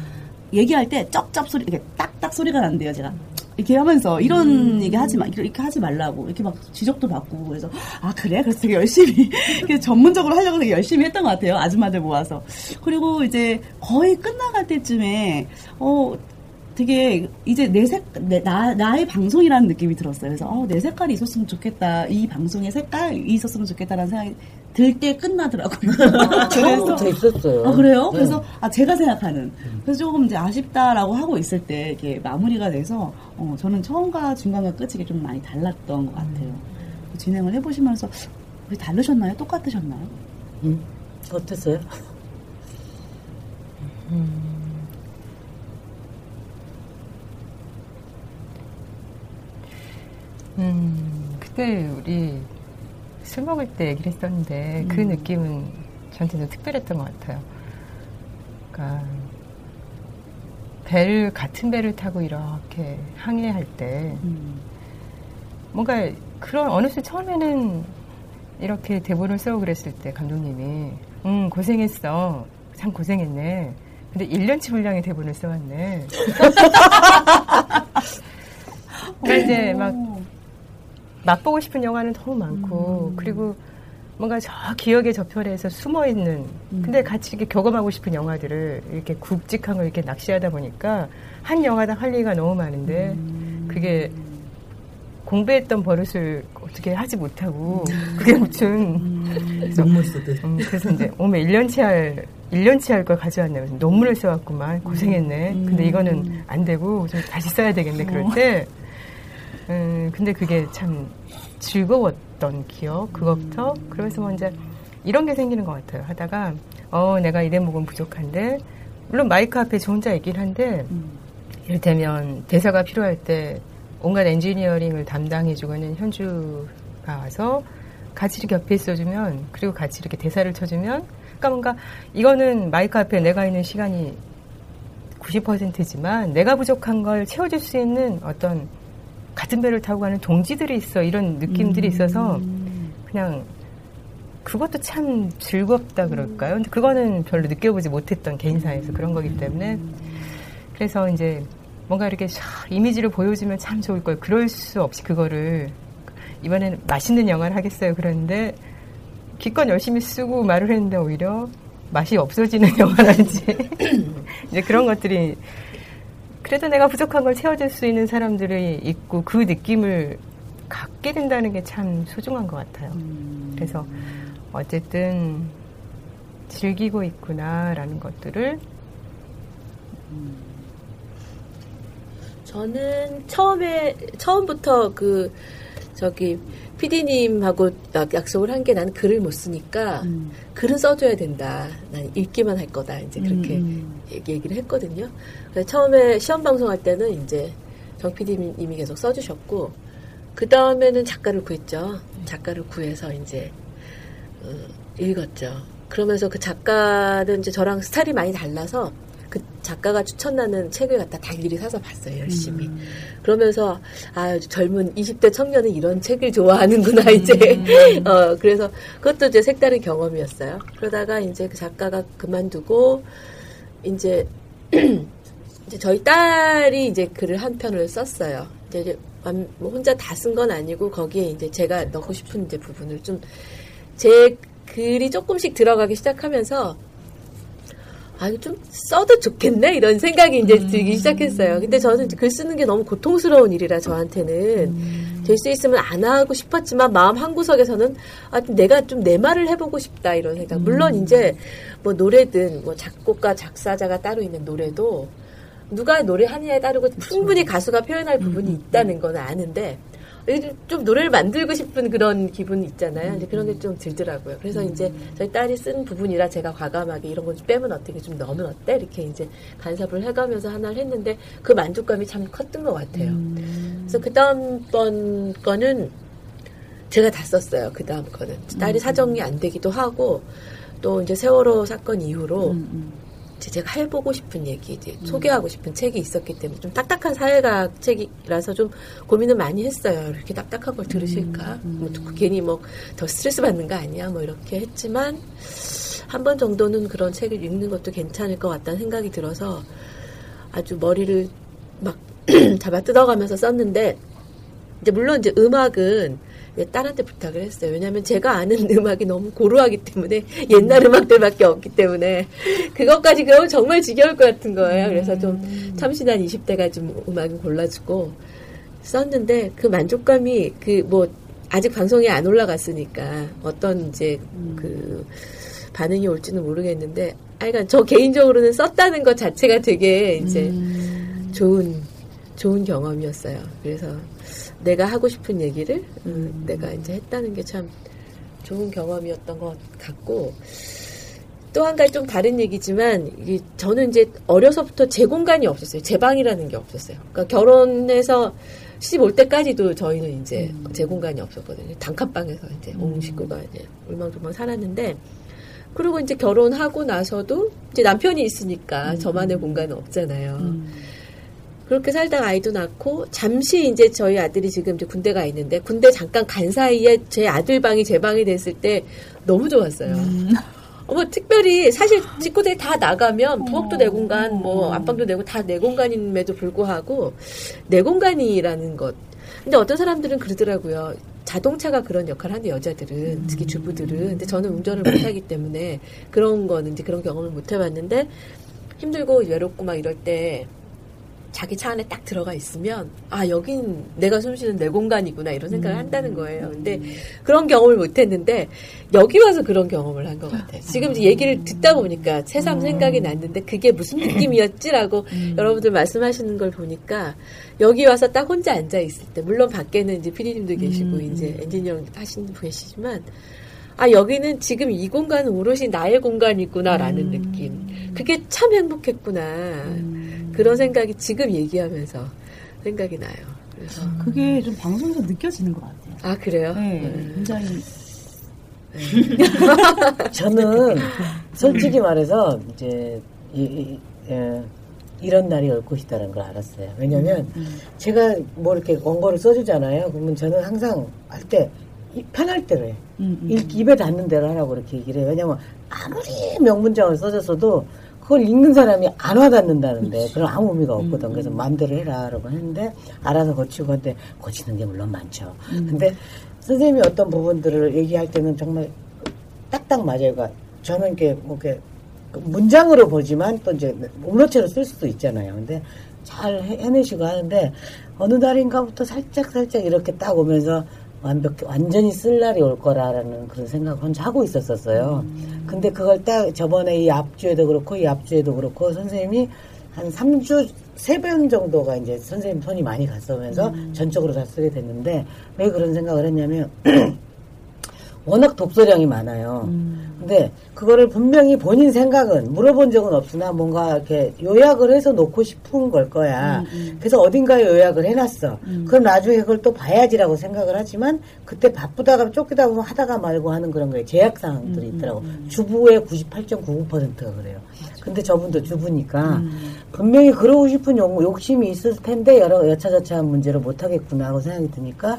얘기할 때 쩝쩝 소리, 이렇게 딱딱 소리가 난대요. 제가 이렇게 하면서 이런 얘기 하지 마, 이렇게 하지 말라고 이렇게 막 지적도 받고 그래서 아 그래? 그래서 되게 열심히 그래서 전문적으로 하려고 되게 열심히 했던 것 같아요. 아줌마들 모아서 그리고 이제 거의 끝나갈 때쯤에 어. 되게 이제 내 색, 내, 나, 나의 방송이라는 느낌이 들었어요. 그래서 어, 내 색깔이 있었으면 좋겠다. 이 방송의 색깔이 있었으면 좋겠다라는 생각이 들 때 끝나더라고요. 처음부터 있었어요. 아, 그래요? 네. 그래서 아 제가 생각하는 그래서 조금 이제 아쉽다라고 하고 있을 때 이게 마무리가 돼서 어, 저는 처음과 중간과 끝이 좀 많이 달랐던 것 같아요. 진행을 해보시면서 우리 다르셨나요? 똑같으셨나요? 음. 어땠어요? 음, 그때 우리 술 먹을 때 얘기를 했었는데 그 음. 느낌은 저한테 좀 특별했던 것 같아요. 그러니까 배를 같은 배를 타고 이렇게 항해할 때 음. 뭔가 그런 어느 순 처음에는 이렇게 대본을 쓰고 그랬을 때 감독님이 음 고생했어 참 고생했네 근데 1년치 분량의 대본을 써왔네 그러니까 이제 막 맛보고 싶은 영화는 너무 많고 그리고 뭔가 저 기억의 저편에서 숨어 있는 근데 같이 이렇게 경험하고 싶은 영화들을 이렇게 굵직한 걸 이렇게 낚시하다 보니까 한 영화당 할 얘기가 너무 많은데 그게 공부했던 버릇을 어떻게 하지 못하고 그게 무슨 그래서, 눈물 쓰듯. 음, 그래서 이제 오메 1년치 할 1년치 할 걸 가져왔네. 그래서 논문을 써왔구만. 고생했네. 근데 이거는 안 되고 좀 다시 써야 되겠네. 그럴 때. 음, 근데 그게 참 즐거웠던 기억, 그것부터. 그래서 먼저 이런 게 생기는 것 같아요. 하다가, 어, 내가 이 대목은 부족한데, 물론 마이크 앞에 저 혼자 얘기를 한데, 이를테면 대사가 필요할 때 온갖 엔지니어링을 담당해주고 있는 현주가 와서 같이 이렇게 옆에 있어주면, 그리고 같이 이렇게 대사를 쳐주면, 그러니까 뭔가 이거는 마이크 앞에 내가 있는 시간이 90%지만 내가 부족한 걸 채워줄 수 있는 어떤 같은 배를 타고 가는 동지들이 있어. 이런 느낌들이 있어서 그냥 그것도 참 즐겁다 그럴까요? 근데 그거는 별로 느껴보지 못했던 개인사에서 그런 거기 때문에. 그래서 이제 뭔가 이렇게 샤, 이미지를 보여주면 참 좋을 걸 그럴 수 없이 그거를 이번에는 맛있는 영화를 하겠어요. 그랬는데 기껏 열심히 쓰고 말을 했는데 오히려 맛이 없어지는 영화라든지 이제 그런 것들이 그래도 내가 부족한 걸 채워줄 수 있는 사람들이 있고 그 느낌을 갖게 된다는 게 참 소중한 것 같아요. 그래서 어쨌든 즐기고 있구나라는 것들을 저는 처음에 처음부터 그 저기 PD님하고 약속을 한 게 난 글을 못 쓰니까 글은 써줘야 된다. 난 읽기만 할 거다. 이제 그렇게 얘기- 얘기를 했거든요. 그래서 처음에 시험 방송할 때는 이제 정 PD님이 계속 써주셨고 그 다음에는 작가를 구했죠. 작가를 구해서 이제 어, 읽었죠. 그러면서 그 작가는 이제 저랑 스타일이 많이 달라서 그 작가가 추천하는 책을 갖다 다 일일이 사서 봤어요, 열심히. 그러면서, 아, 젊은 20대 청년은 이런 책을 좋아하는구나, 이제. 어, 그래서 그것도 이제 색다른 경험이었어요. 그러다가 이제 그 작가가 그만두고, 이제, 이제 저희 딸이 이제 글을 한 편을 썼어요. 이제 뭐 혼자 다 쓴 건 아니고 거기에 이제 제가 넣고 싶은 이제 부분을 좀 제 글이 조금씩 들어가기 시작하면서 아, 이거 좀 써도 좋겠네? 이런 생각이 이제 들기 시작했어요. 근데 저는 글 쓰는 게 너무 고통스러운 일이라 저한테는 될수 있으면 안 하고 싶었지만 마음 한구석에서는 아, 좀 내가 좀 내 말을 해보고 싶다 이런 생각. 물론 이제 뭐 노래든 뭐 작곡가, 작사자가 따로 있는 노래도 누가 노래하느냐에 따르고 충분히 가수가 표현할 부분이 있다는 건 아는데 좀 노래를 만들고 싶은 그런 기분이 있잖아요. 이제 그런 게 좀 들더라고요. 그래서 이제 저희 딸이 쓴 부분이라 제가 과감하게 이런 거좀 빼면 어떻게 좀 넣으면 어때? 이렇게 이제 간섭을 해가면서 하나를 했는데 그 만족감이 참 컸던 것 같아요. 그래서 그 다음 번 거는 제가 다 썼어요. 그 다음 거는 딸이 사정이 안 되기도 하고 또 이제 세월호 사건 이후로 이제 제가 해보고 싶은 얘기, 이제 소개하고 싶은 책이 있었기 때문에 좀 딱딱한 사회과학 책이라서 좀 고민을 많이 했어요. 이렇게 딱딱한 걸 들으실까? 뭐 듣고 괜히 뭐 더 스트레스 받는 거 아니야? 뭐 이렇게 했지만 한 번 정도는 그런 책을 읽는 것도 괜찮을 것 같다는 생각이 들어서 아주 머리를 막 잡아 뜯어가면서 썼는데 이제 물론 이제 음악은 왜 딸한테 부탁을 했어요. 왜냐하면 제가 아는 음악이 너무 고루하기 때문에 옛날 음악들밖에 없기 때문에 그것까지 그러면 정말 지겨울 것 같은 거예요. 그래서 좀 참신한 20대가 좀 음악을 골라주고 썼는데 그 만족감이 그 뭐 아직 방송에 안 올라갔으니까 어떤 이제 그 반응이 올지는 모르겠는데 하여간 저 개인적으로는 썼다는 것 자체가 되게 이제 좋은 좋은 경험이었어요. 그래서 내가 하고 싶은 얘기를 음, 내가 이제 했다는 게 참 좋은 경험이었던 것 같고 또 한 가지 좀 다른 얘기지만 이 저는 이제 어려서부터 제 공간이 없었어요. 제 방이라는 게 없었어요. 그러니까 결혼해서 시집 올 때까지도 저희는 이제 제 공간이 없었거든요. 단칸방에서 이제 온 식구가 이제 울망졸망 살았는데 그리고 이제 결혼하고 나서도 이제 남편이 있으니까 저만의 공간은 없잖아요. 그렇게 살다가 아이도 낳고 잠시 이제 저희 아들이 지금 이제 군대 가 있는데 군대 잠깐 간 사이에 제 아들 방이 제 방이 됐을 때 너무 좋았어요. 어머 특별히 사실 식구들이 다 나가면 부엌도 내 공간, 뭐 안방도 내고 다 내 공간임에도 불구하고 내 공간이라는 것. 근데 어떤 사람들은 그러더라고요. 자동차가 그런 역할을 하는데 여자들은 특히 주부들은 근데 저는 운전을 못하기 때문에 그런 거는 이제 그런 경험을 못 해봤는데 힘들고 외롭고 막 이럴 때 자기 차 안에 딱 들어가 있으면 아 여긴 내가 숨쉬는 내 공간이구나 이런 생각을 한다는 거예요. 근데 그런 경험을 못했는데 여기 와서 그런 경험을 한 것 같아요. 지금 이제 얘기를 듣다 보니까 새삼 생각이 났는데 그게 무슨 느낌이었지라고 여러분들 말씀하시는 걸 보니까 여기 와서 딱 혼자 앉아 있을 때 물론 밖에는 이제 피디님도 계시고 이제 엔지니어 하시는 분 계시지만 아 여기는 지금 이 공간은 오롯이 나의 공간이구나라는 느낌. 그게 참 행복했구나. 그런 생각이 지금 얘기하면서 생각이 나요. 그래서 그게 좀 방송에서 느껴지는 것 같아요. 아 그래요? 네, 음. 굉장히 저는 솔직히 말해서 이제 이, 이, 예, 이런 날이 올 것이다라는 걸 알았어요. 왜냐면 제가 뭐 이렇게 원고를 써주잖아요. 그러면 저는 항상 할 때 편할 대로 해. 음, 음. 입- 입에 닿는 대로 하라고 이렇게 얘기를 해요. 왜냐면 아무리 명문장을 써줬어도 그걸 읽는 사람이 안 와닿는다는데 그럼 아무 의미가 없거든. 그래서 마음대로 해라 라고 했는데 알아서 고치고 한데 고치는 게 물론 많죠. 근데 선생님이 어떤 부분들을 얘기할 때는 정말 딱딱 맞아요. 그러니까 저는 이렇게 뭐 이렇게 그 문장으로 보지만 또 이제 음로체로 쓸 수도 있잖아요. 근데 잘 해- 해내시고 하는데 어느 날인가부터 살짝 살짝 이렇게 딱 오면서 완벽 완전히 쓸 날이 올 거라라는 그런 생각을 혼자 하고 있었었어요. 근데 그걸 딱 저번에 이 앞주에도 그렇고 이 앞주에도 그렇고 선생님이 한 3주 세 번 정도가 이제 선생님 손이 많이 갔으면서 전적으로 다 쓰게 됐는데 왜 그런 생각을 했냐면 워낙 독서량이 많아요. 근데 그거를 분명히 본인 생각은 물어본 적은 없으나 뭔가 이렇게 요약을 해서 놓고 싶은 걸 거야. 그래서 어딘가에 요약을 해놨어. 그럼 나중에 그걸 또 봐야지라고 생각을 하지만 그때 바쁘다가 쫓기다 보면 하다가 말고 하는 그런 거에 제약 사항들이 있더라고. 주부의 98.99%가 그래요. 근데 저분도 주부니까 분명히 그러고 싶은 욕, 욕심이 있을 텐데 여러 여차저차한 문제로 못 하겠구나 하고 생각이 드니까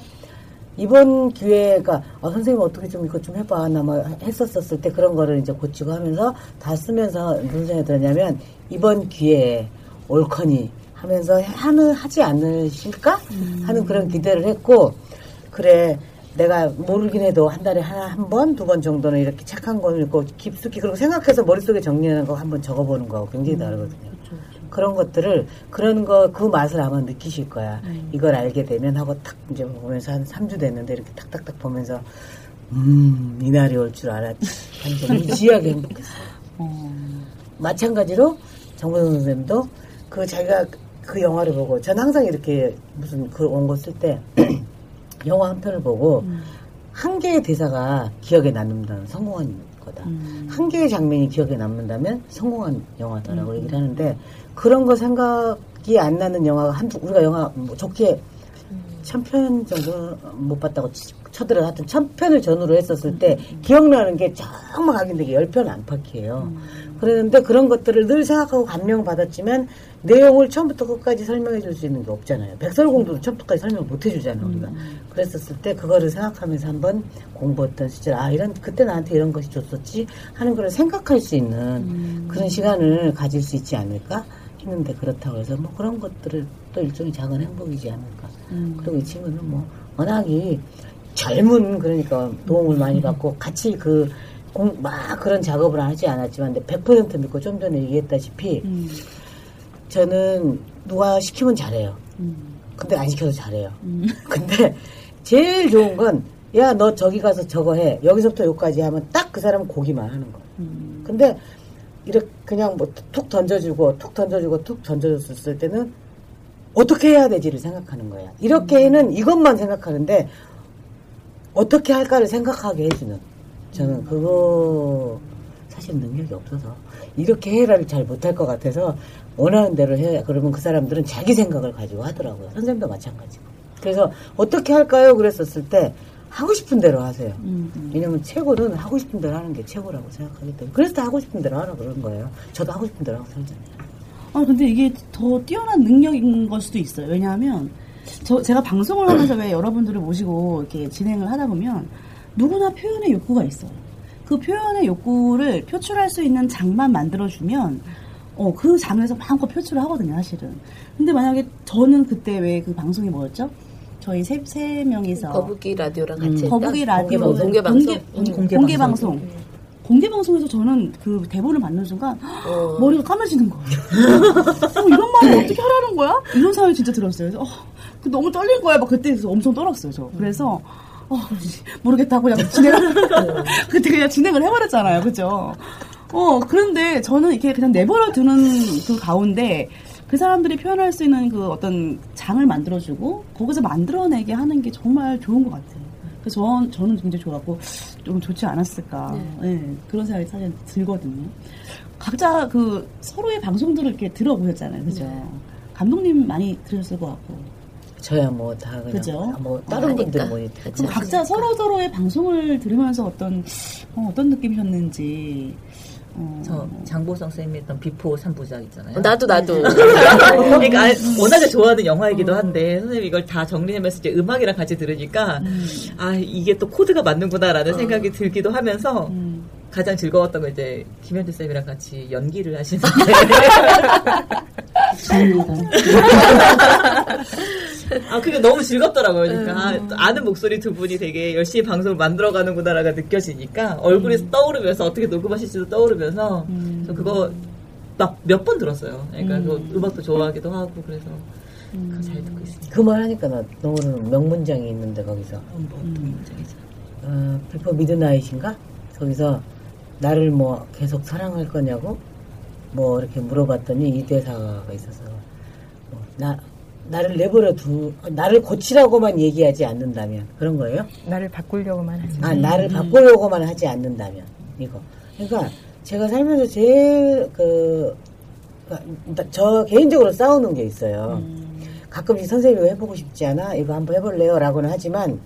이번 기회가 아, 선생님 어떻게 좀 이거 좀 해봐. 나뭐 했었었을 때 그런 거를 이제 고치고 하면서 다 쓰면서 무슨 생각이 들었냐면 이번 기회에 옳거니 하면서 하는 하지 않으실까? 하는 그런 기대를 했고 그래 내가 모르긴 해도 한 달에 하나 한 번 두 번 정도는 이렇게 착한 걸 읽고 깊숙이 그리고 생각해서 머릿속에 정리하는 거 한번 적어보는 거하고 굉장히 다르거든요. 그런 것들을 그런 거 그 맛을 아마 느끼실 거야. 이걸 알게 되면 하고 탁 이제 보면서 한 3주 됐는데 이렇게 탁탁탁 보면서 음 이날이 올 줄 알았지. 완전 무지하게 행복했어요. 마찬가지로 정보선 선생님도 그 자기가 그 영화를 보고 전 항상 이렇게 무슨 그 원고 쓸 때 영화 한 편을 보고 한 개의 대사가 기억에 남는다는 성공한 거다. 한 개의 장면이 기억에 남는다면 성공한 영화다라고 얘기를 하는데 그런 거 생각이 안 나는 영화가 한두 우리가 영화 뭐 좋게 천편 정도 못 봤다고 치- 쳐들어 하여튼 천 편을 전후로 했었을 때 기억나는 게 정말 각인되게 열 편 안팎이에요. 그러는데 그런 것들을 늘 생각하고 감명받았지만 내용을 처음부터 끝까지 설명해 줄 수 있는 게 없잖아요. 백설공주도 처음부터까지 설명 못 해주잖아요, 우리가. 그랬었을 때 그거를 생각하면서 한번 공부했던 시절, 아, 이런, 그때 나한테 이런 것이 줬었지 하는 걸 생각할 수 있는 그런 시간을 가질 수 있지 않을까 했는데 그렇다고 해서 뭐 그런 것들을 또 일종의 작은 행복이지 않을까. 그리고 이 친구는 뭐 워낙이 젊은 그러니까 도움을 많이 받고 같이 그 공, 막 그런 작업을 하지 않았지만 근데 100% 믿고 좀 전에 얘기했다시피 저는 누가 시키면 잘해요. 근데 안 시켜도 잘해요. 근데 제일 좋은 건 야 너 저기 가서 저거 해 여기서부터 여기까지 하면 딱 그 사람은 고기만 하는 거예요. 근데 이렇게 그냥 뭐 툭 던져주고 툭 던져주고 툭 던져줬을 때는 어떻게 해야 되지를 생각하는 거야. 이렇게는 이것만 생각하는데 어떻게 할까를 생각하게 해주는. 저는 그거 사실 능력이 없어서 이렇게 해라를 잘 못할 것 같아서 원하는 대로 해 그러면 그 사람들은 자기 생각을 가지고 하더라고요. 선생님도 마찬가지고. 그래서 어떻게 할까요? 그랬었을 때 하고 싶은 대로 하세요 왜냐면 최고는 하고 싶은 대로 하는 게 최고라고 생각하기 때문에 그래서 다 하고 싶은 대로 하라 그런 거예요 저도 하고 싶은 대로 하고 살잖아요 아 근데 이게 더 뛰어난 능력인 걸 수도 있어요. 왜냐하면 저 제가 방송을 하면서 왜 여러분들을 모시고 이렇게 진행을 하다 보면 누구나 표현의 욕구가 있어요. 그 표현의 욕구를 표출할 수 있는 장만 만들어주면 어, 그 장에서 마음껏 표출을 하거든요, 사실은. 근데 만약에 저는 그때 왜 그 방송이 뭐였죠? 저희 세, 세 명이서 거북이 라디오랑 같이 했던 거북이 라디오 공개 방송. 공개, 음. 공개, 공개 방송. 방송. 공개 방송에서 저는 그 대본을 받는 순간 어. 머리가 까매지는 거예요. 어, 이런 말을 어떻게 하라는 거야? 이런 생각이 진짜 들었어요. 그래서 어, 그 너무 떨린 거야. 막 그때 엄청 떨었어요. 저. 그래서 어, 모르겠다고 그냥 진행을 그때 그냥 진행을 해버렸잖아요. 그죠? 어 그런데 저는 이렇게 그냥 내버려 두는 그 가운데 그 사람들이 표현할 수 있는 그 어떤 장을 만들어주고 거기서 만들어내게 하는 게 정말 좋은 것 같아요. 그래서 전, 저는 굉장히 좋았고 좀 좋지 않았을까 네, 그런 생각이 사실 들거든요. 각자 그 서로의 방송들을 이렇게 들어보셨잖아요, 그죠? 감독님 많이 들으셨을 것 같고. 저야 뭐 다 그냥 그죠? 뭐 다른 하니까. 분들 뭐. 그럼 각자 서로 서로의 방송을 들으면서 어떤 어, 떤 느낌이셨는지. 어, 저 장보성 쌤이 했던 Before 3부작 있잖아요. 어, 나도 나도. 그러니까 워낙에 좋아하는 영화이기도 한데 선생님 이걸 다 정리하면서 이제 음악이랑 같이 들으니까 아 이게 또 코드가 맞는구나라는 생각이 들기도 하면서 음. 가장 즐거웠던 건 이제 김현주 쌤이랑 같이 연기를 하시는데 아 그게 너무 즐겁더라고요. 그러니까 아, 또 아는 목소리 두 분이 되게 열심히 방송을 만들어가는구나라가 느껴지니까 얼굴이 떠오르면서 어떻게 녹음하실지도 떠오르면서 저 그거 막 몇 번 들었어요. 그러니까 그 음악도 좋아하기도 하고 그래서 그거 잘 듣고 있습니다. 그 말 하니까 나 떠오르는 명문장이 있는데 거기서 뭐 어떤 문장이죠? 어, Before Midnight인가? 거기서 나를 뭐 계속 사랑할 거냐고 뭐 이렇게 물어봤더니 이 대사가 있어서 뭐 나 나를 내버려 두 나를 고치라고만 얘기하지 않는다면 그런 거예요? 나를 바꾸려고만 하지. 아 나를 바꾸려고만 하지 않는다면 이거 그러니까 제가 살면서 제일 그, 그러니까 저 개인적으로 싸우는 게 있어요. 가끔씩 선생님 이거 해보고 싶지 않아? 이거 한번 해볼래요? 라고는 하지만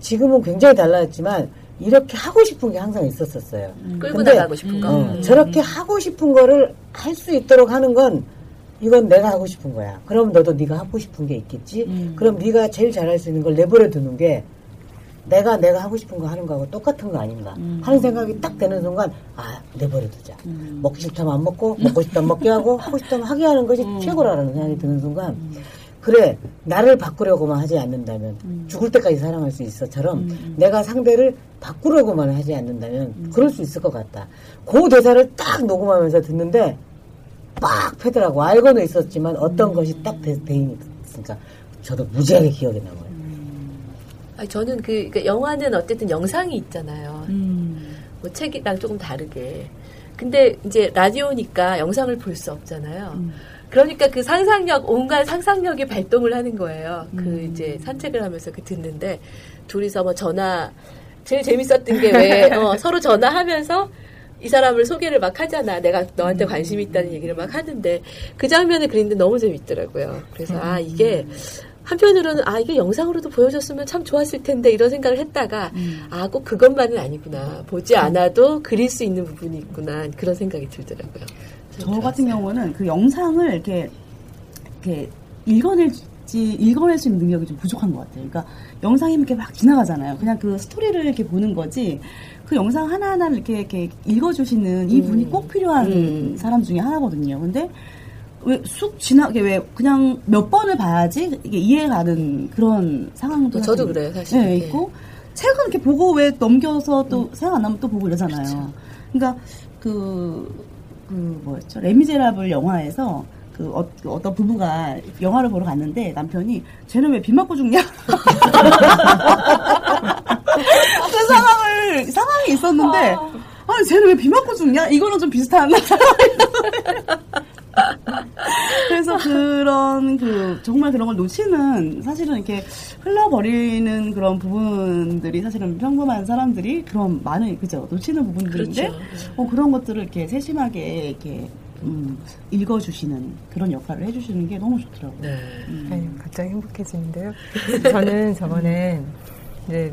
지금은 굉장히 달라졌지만 이렇게 하고 싶은 게 항상 있었었어요. 끌고 근데, 나가고 싶은 거. 어, 저렇게 하고 싶은 거를 할 수 있도록 하는 건 이건 내가 하고 싶은 거야. 그럼 너도 네가 하고 싶은 게 있겠지. 그럼 네가 제일 잘할 수 있는 걸 내버려 두는 게 내가 내가 하고 싶은 거 하는 거하고 똑같은 거 아닌가 하는 생각이 딱 드는 순간 아 내버려 두자. 먹고 싶다면 안 먹고 먹고 싶다면 먹게 하고 하고 싶다면 하게 하는 것이 최고라는 생각이 드는 순간 그래 나를 바꾸려고만 하지 않는다면 죽을 때까지 사랑할 수 있어처럼 내가 상대를 바꾸려고만 하지 않는다면 그럴 수 있을 것 같다. 그 대사를 딱 녹음하면서 듣는데 빡 패더라고 알고는 있었지만 어떤 것이 딱 대, 대인이 있으니까 저도 무지하게 기억에 남아요. 아니, 저는 그 그러니까 영화는 어쨌든 영상이 있잖아요. 음. 뭐 책이랑 조금 다르게. 근데 이제 라디오니까 영상을 볼 수 없잖아요. 그러니까 그 상상력, 온갖 상상력이 발동을 하는 거예요. 그 이제 산책을 하면서 그 듣는데 둘이서 뭐 전화, 제일 재밌었던 게 왜, 어, 서로 전화하면서 이 사람을 소개를 막 하잖아. 내가 너한테 관심 이 있다는 얘기를 막 하는데 그 장면을 그리는데 너무 재밌더라고요. 그래서 아, 이게 한편으로는 아 이게 영상으로도 보여줬으면 참 좋았을 텐데 이런 생각을 했다가 음. 아꼭 그것만은 아니구나 보지 않아도 그릴 수 있는 부분이 있구나 그런 생각이 들더라고요. 저 같은 경우는 그 영상을 이렇게 이렇게 읽어낼지 읽어낼 수 있는 능력이 좀 부족한 것 같아요. 그러니까 영상이 이렇게 막 지나가잖아요. 그냥 그 스토리를 이렇게 보는 거지. 그 영상 하나하나를 이렇게, 이렇게 읽어주시는 이 분이 꼭 필요한 음. 사람 중에 하나거든요. 근데 왜쑥 지나게 왜 그냥 몇 번을 봐야지 이게 이해가 가는 그런 상황도 저도 사실, 그래요, 사실. 네, 예. 있고 책은 이렇게 보고 왜 넘겨서 또 생각 안 나면 또 보고 이러잖아요. 그러니까 그 그 뭐였죠? 레미제라블 영화에서 그 어, 떤 부부가 영화를 보러 갔는데 남편이 쟤는 왜 비 맞고 죽냐? 그 상황을 상황이 있었는데 아니 쟤는 왜 비 맞고 죽냐? 이거는 좀 비슷한 그래서 그런 그 정말 그런 걸 놓치는 사실은 이렇게 흘러버리는 그런 부분들이 사실은 평범한 사람들이 그런 많은 그죠 놓치는 부분들인데 그렇죠. 어, 그런 것들을 이렇게 세심하게 이렇게 음, 읽어주시는 그런 역할을 해주시는 게 너무 좋더라고요. 네. 아유, 갑자기 행복해지는데요. 저는 저번에 이제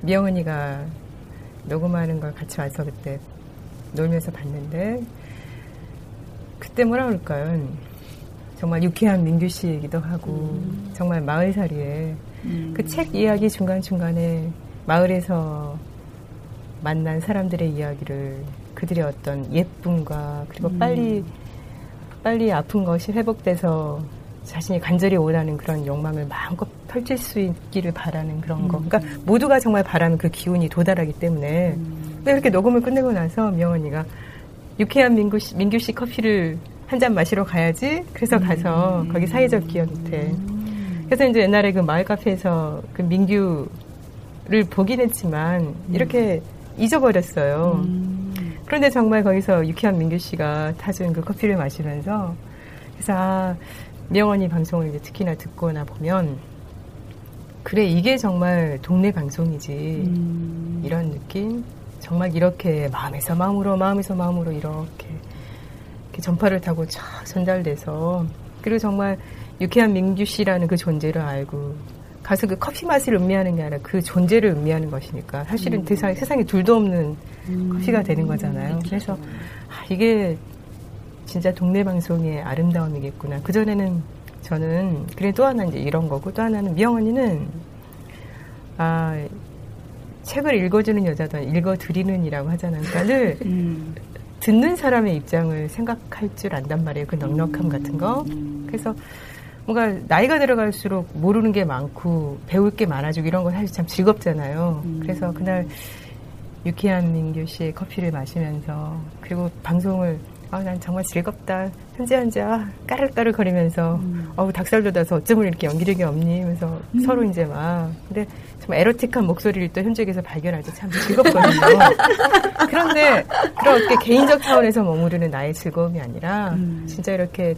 미영은이가 녹음하는 걸 같이 와서 그때 놀면서 봤는데 그때 뭐라 그럴까요? 정말 유쾌한 민규 씨이기도 하고 정말 마을살이에 음. 그책 이야기 중간중간에 마을에서 만난 사람들의 이야기를 그들의 어떤 예쁨과 그리고 빨리 빨리 아픈 것이 회복돼서 자신이 간절히 원하는 그런 욕망을 마음껏 펼칠 수 있기를 바라는 그런 거. 그러니까 모두가 정말 바라는 그 기운이 도달하기 때문에. 근데 이렇게 녹음을 끝내고 나서 명언이가 유쾌한 민규 씨, 민규 씨 커피를 한 잔 마시러 가야지. 그래서 가서 거기 사회적 기업한테. 그래서 이제 옛날에 그 마을 카페에서 그 민규를 보긴 했지만 이렇게 잊어버렸어요. 그런데 정말 거기서 유쾌한 민규 씨가 타준 그 커피를 마시면서 그래서 아, 명언이 방송을 이제 특히나 듣거나 보면 그래 이게 정말 동네 방송이지 이런 느낌 정말 이렇게 마음에서 마음으로 마음에서 마음으로 이렇게 전파를 타고 쫙 전달돼서 그리고 정말 유쾌한 민규 씨라는 그 존재를 알고 가서 그 커피 맛을 음미하는 게 아니라 그 존재를 음미하는 것이니까 사실은 세상에, 세상에 둘도 없는 커피가 되는 거잖아요. 그래서 아, 이게 진짜 동네 방송의 아름다움이겠구나. 그전에는 저는, 그래 또 하나 이제 이런 거고, 또 하나는 미영 언니는, 아, 책을 읽어주는 여자도 아니고 읽어드리는 이라고 하잖아요. 그러니까 늘 음. 듣는 사람의 입장을 생각할 줄 안단 말이에요. 그 넉넉함 같은 거. 그래서 뭔가 나이가 들어갈수록 모르는 게 많고 배울 게 많아지고 이런 건 사실 참 즐겁잖아요. 그래서 그날 유쾌한 민규 씨의 커피를 마시면서 그리고 방송을 아, 난 정말 즐겁다. 현재 아, 까르까르 거리면서 어우 닭살 돋아서 어쩌면 이렇게 연기력이 없니? 하면서 서로 이제 막 근데 정말 에로틱한 목소리를 또 현직에서 발견할 때 참 즐겁거든요. 그런데 그렇게 개인적 차원에서 머무르는 나의 즐거움이 아니라 진짜 이렇게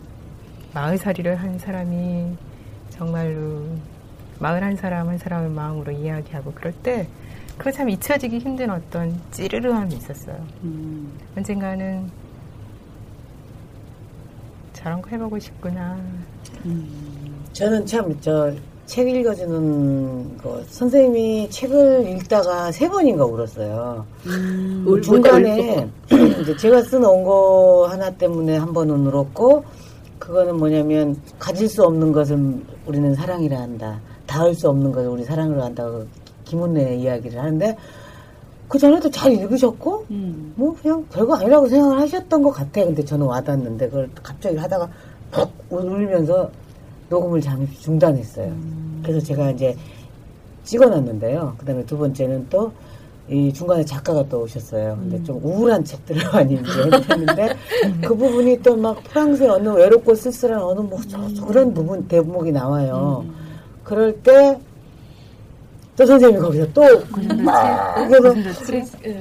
마을살이를 한 사람이 정말로 마을 한 사람 한 사람을 마음으로 이야기하고 그럴 때 그거 참 잊혀지기 힘든 어떤 찌르르함이 있었어요. 음. 언젠가는 저런 거 해보고 싶구나. 저는 참 저 책 읽어주는 거 선생님이 책을 읽다가 세 번인가 울었어요. 울보다 중간에 이제 제가 쓴 원고 하나 때문에 한 번은 울었고 그거는 뭐냐면 가질 수 없는 것을 우리는 사랑이라 한다. 닿을 수 없는 것을 우리 사랑으로 한다고 김은혜 이야기를 하는데 그 전에도 잘 읽으셨고 음. 뭐 그냥 별거 아니라고 생각을 하셨던 것 같아요. 근데 저는 와닿는데 그걸 갑자기 하다가 푹 울면서 녹음을 잠시 중단했어요. 그래서 제가 이제 찍어놨는데요. 그 다음에 두 번째는 또 이 중간에 작가가 또 오셨어요. 근데 좀 우울한 책들을 많이 이제 했는데 그 부분이 또 막 프랑스의 어느 외롭고 쓸쓸한 어느 뭐 저, 저 그런 부분 대목이 나와요. 그럴 때 또 선생님이 거기서 또 막 그래서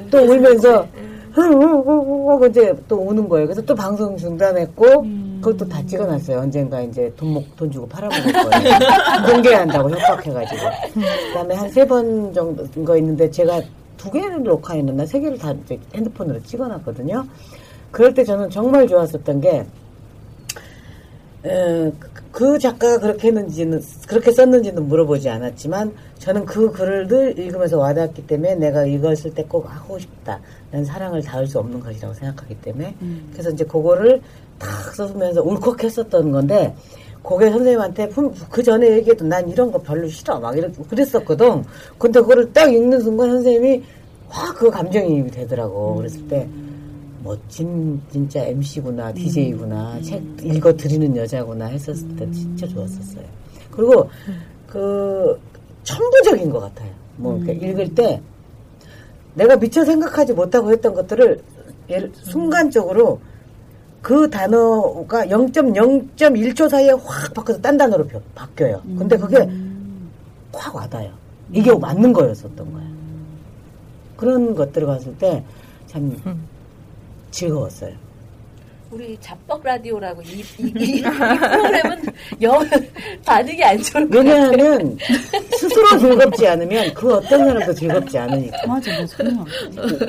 또 울면서 하고 이제 또 우는 거예요. 그래서 또 방송 중단했고 그것도 다 찍어놨어요. 언젠가 이제 돈, 먹, 돈 주고 팔아먹을 거예요. 공개한다고 협박해가지고. 그다음에 한 세 번 정도 거 있는데 제가 두 개를 녹화했는데 세 개를 다 이제 핸드폰으로 찍어놨거든요. 그럴 때 저는 정말 좋았었던 게 에, 그- 그 작가가 그렇게 했는지는 그렇게 썼는지는 물어보지 않았지만 저는 그 글을 늘 읽으면서 와닿았기 때문에 내가 이것을 때 꼭 하고 싶다. 난 사랑을 닿을 수 없는 것이라고 생각하기 때문에 그래서 이제 그거를 탁 써면서 울컥했었던 건데 고개 선생님한테 품- 그 전에 얘기해도 난 이런 거 별로 싫어 막 이렇게 그랬었거든. 근데 그거를 딱 읽는 순간 선생님이 확 그 감정이입이 되더라고. 그랬을 때 멋진 진짜 MC구나 DJ구나 책 읽어 드리는 여자구나 했었을 때 진짜 좋았었어요. 그리고 그 천부적인 것 같아요. 뭐 이렇게 읽을 때 내가 미처 생각하지 못하고 했던 것들을 예를- 순간적으로 그 단어가 0.0.1초 사이에 확 바뀌어서 딴 단어로 벼- 바뀌어요. 근데 그게 확 와닿아요. 이게 맞는 거였었던 거야. 그런 것들을 봤을 때 참 즐거웠어요. 우리 잡법 라디오라고 이, 이, 이, 이 프로그램은 영 반응이 안 좋을 것 같아요. 왜냐하면 스스로 즐겁지 않으면 그 어떤 사람도 즐겁지 않으니까. 맞아, 맞아.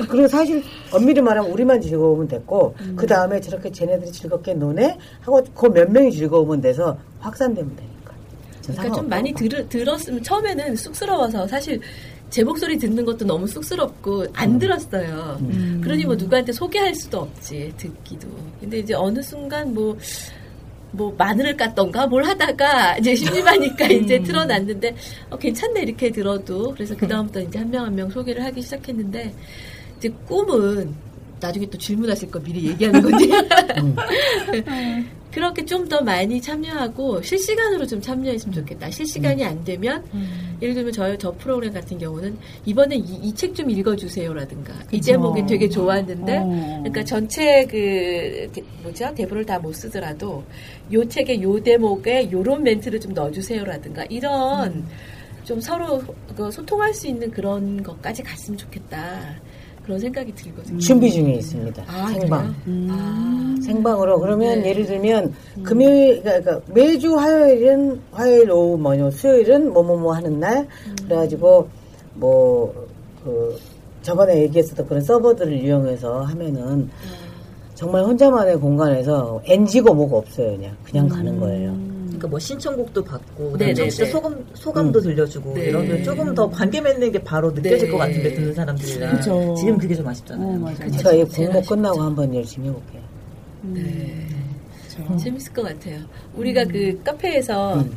그리고 사실 엄밀히 말하면 우리만 즐거우면 됐고 그 다음에 저렇게 쟤네들이 즐겁게 노네 하고 그 몇 명이 즐거우면 돼서 확산되면 되니까. 전 그러니까 좀 많이 봐. 들, 들었으면 처음에는 쑥스러워서 사실 제 목소리 듣는 것도 너무 쑥스럽고 안 들었어요. 그러니 뭐 누구한테 소개할 수도 없지 듣기도. 근데 이제 어느 순간 뭐. 뭐 마늘을 깠던가? 뭘 하다가 이제 심심하니까 이제 틀어놨는데 어, 괜찮네 이렇게 들어도. 그래서 그 다음부터 이제 한명 한 명 소개를 하기 시작했는데 이제 꿈은 나중에 또 질문하실 거 미리 얘기하는 건데 그렇게 좀 더 많이 참여하고 실시간으로 좀 참여했으면 좋겠다. 실시간이 안 되면 예를 들면 저, 저 프로그램 같은 경우는 이번에 이 책 좀 읽어주세요라든가. 이 제목이 되게 좋았는데 어. 그러니까 전체 그 대- 뭐죠? 대본을 다 못 쓰더라도 요 책의 요 대목에 요런 멘트를 좀 넣어주세요라든가 이런 좀 서로 그 소통할 수 있는 그런 것까지 갔으면 좋겠다 그런 생각이 들거든요. 준비 중에 있습니다. 아, 생방. 그래요? 아, 생방으로 그러면 네. 예를 들면 금요일 그러니까 매주 화요일은 화요일 오후 뭐냐 수요일은 뭐뭐뭐 하는 날 그래가지고 뭐 그 저번에 얘기했었던 그런 서버들을 이용해서 하면은 정말 혼자만의 공간에서 NG고 뭐고 없어요 그냥 그냥 가는 거예요. 그러니까 뭐 신청곡도 받고. 청취자 소감 소감도 들려주고 네. 이러면 조금 더 관계 맺는 게 바로 느껴질 네. 것 같은데 듣는 사람들이랑 그죠. 지금 그게 좀 아쉽잖아요. 어, 제일 공모. 끝나고 한번 열심히 해볼게요. 네. 재밌을 것 같아요. 우리가 그 카페에서 음.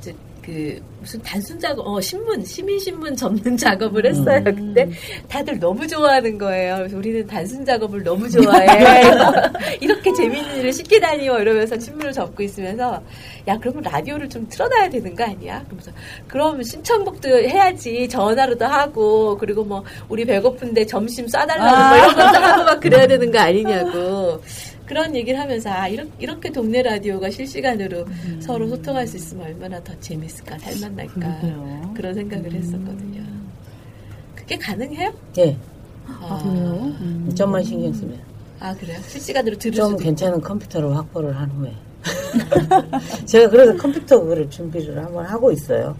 그 무슨 단순 작업, 어, 신문, 시민 신문 접는 작업을 했어요. 근데 다들 너무 좋아하는 거예요. 그래서 우리는 단순 작업을 너무 좋아해. 이렇게 재밌는 일을 쉽게 다니워 이러면서 신문을 접고 있으면서 야 그러면 라디오를 좀 틀어놔야 되는 거 아니야? 그러면서 그럼 신청곡도 해야지 전화로도 하고 그리고 뭐 우리 배고픈데 점심 쏴달라고 뭐 이런 것도 하고 막 그래야 되는 거 아니냐고. 그런 얘기를 하면서 아 이렇게, 이렇게 동네 라디오가 실시간으로 서로 소통할 수 있으면 얼마나 더 재밌을까 그러게요. 그런 생각을 했었거든요. 그게 가능해요? 예, 아, 그래요? 음. 점만 신경 쓰면 아 그래요? 실시간으로 들을 좀 수도 괜찮은 컴퓨터를 확보를 한 후에 제가 그래서 컴퓨터 그거를 준비를 한번 하고 있어요.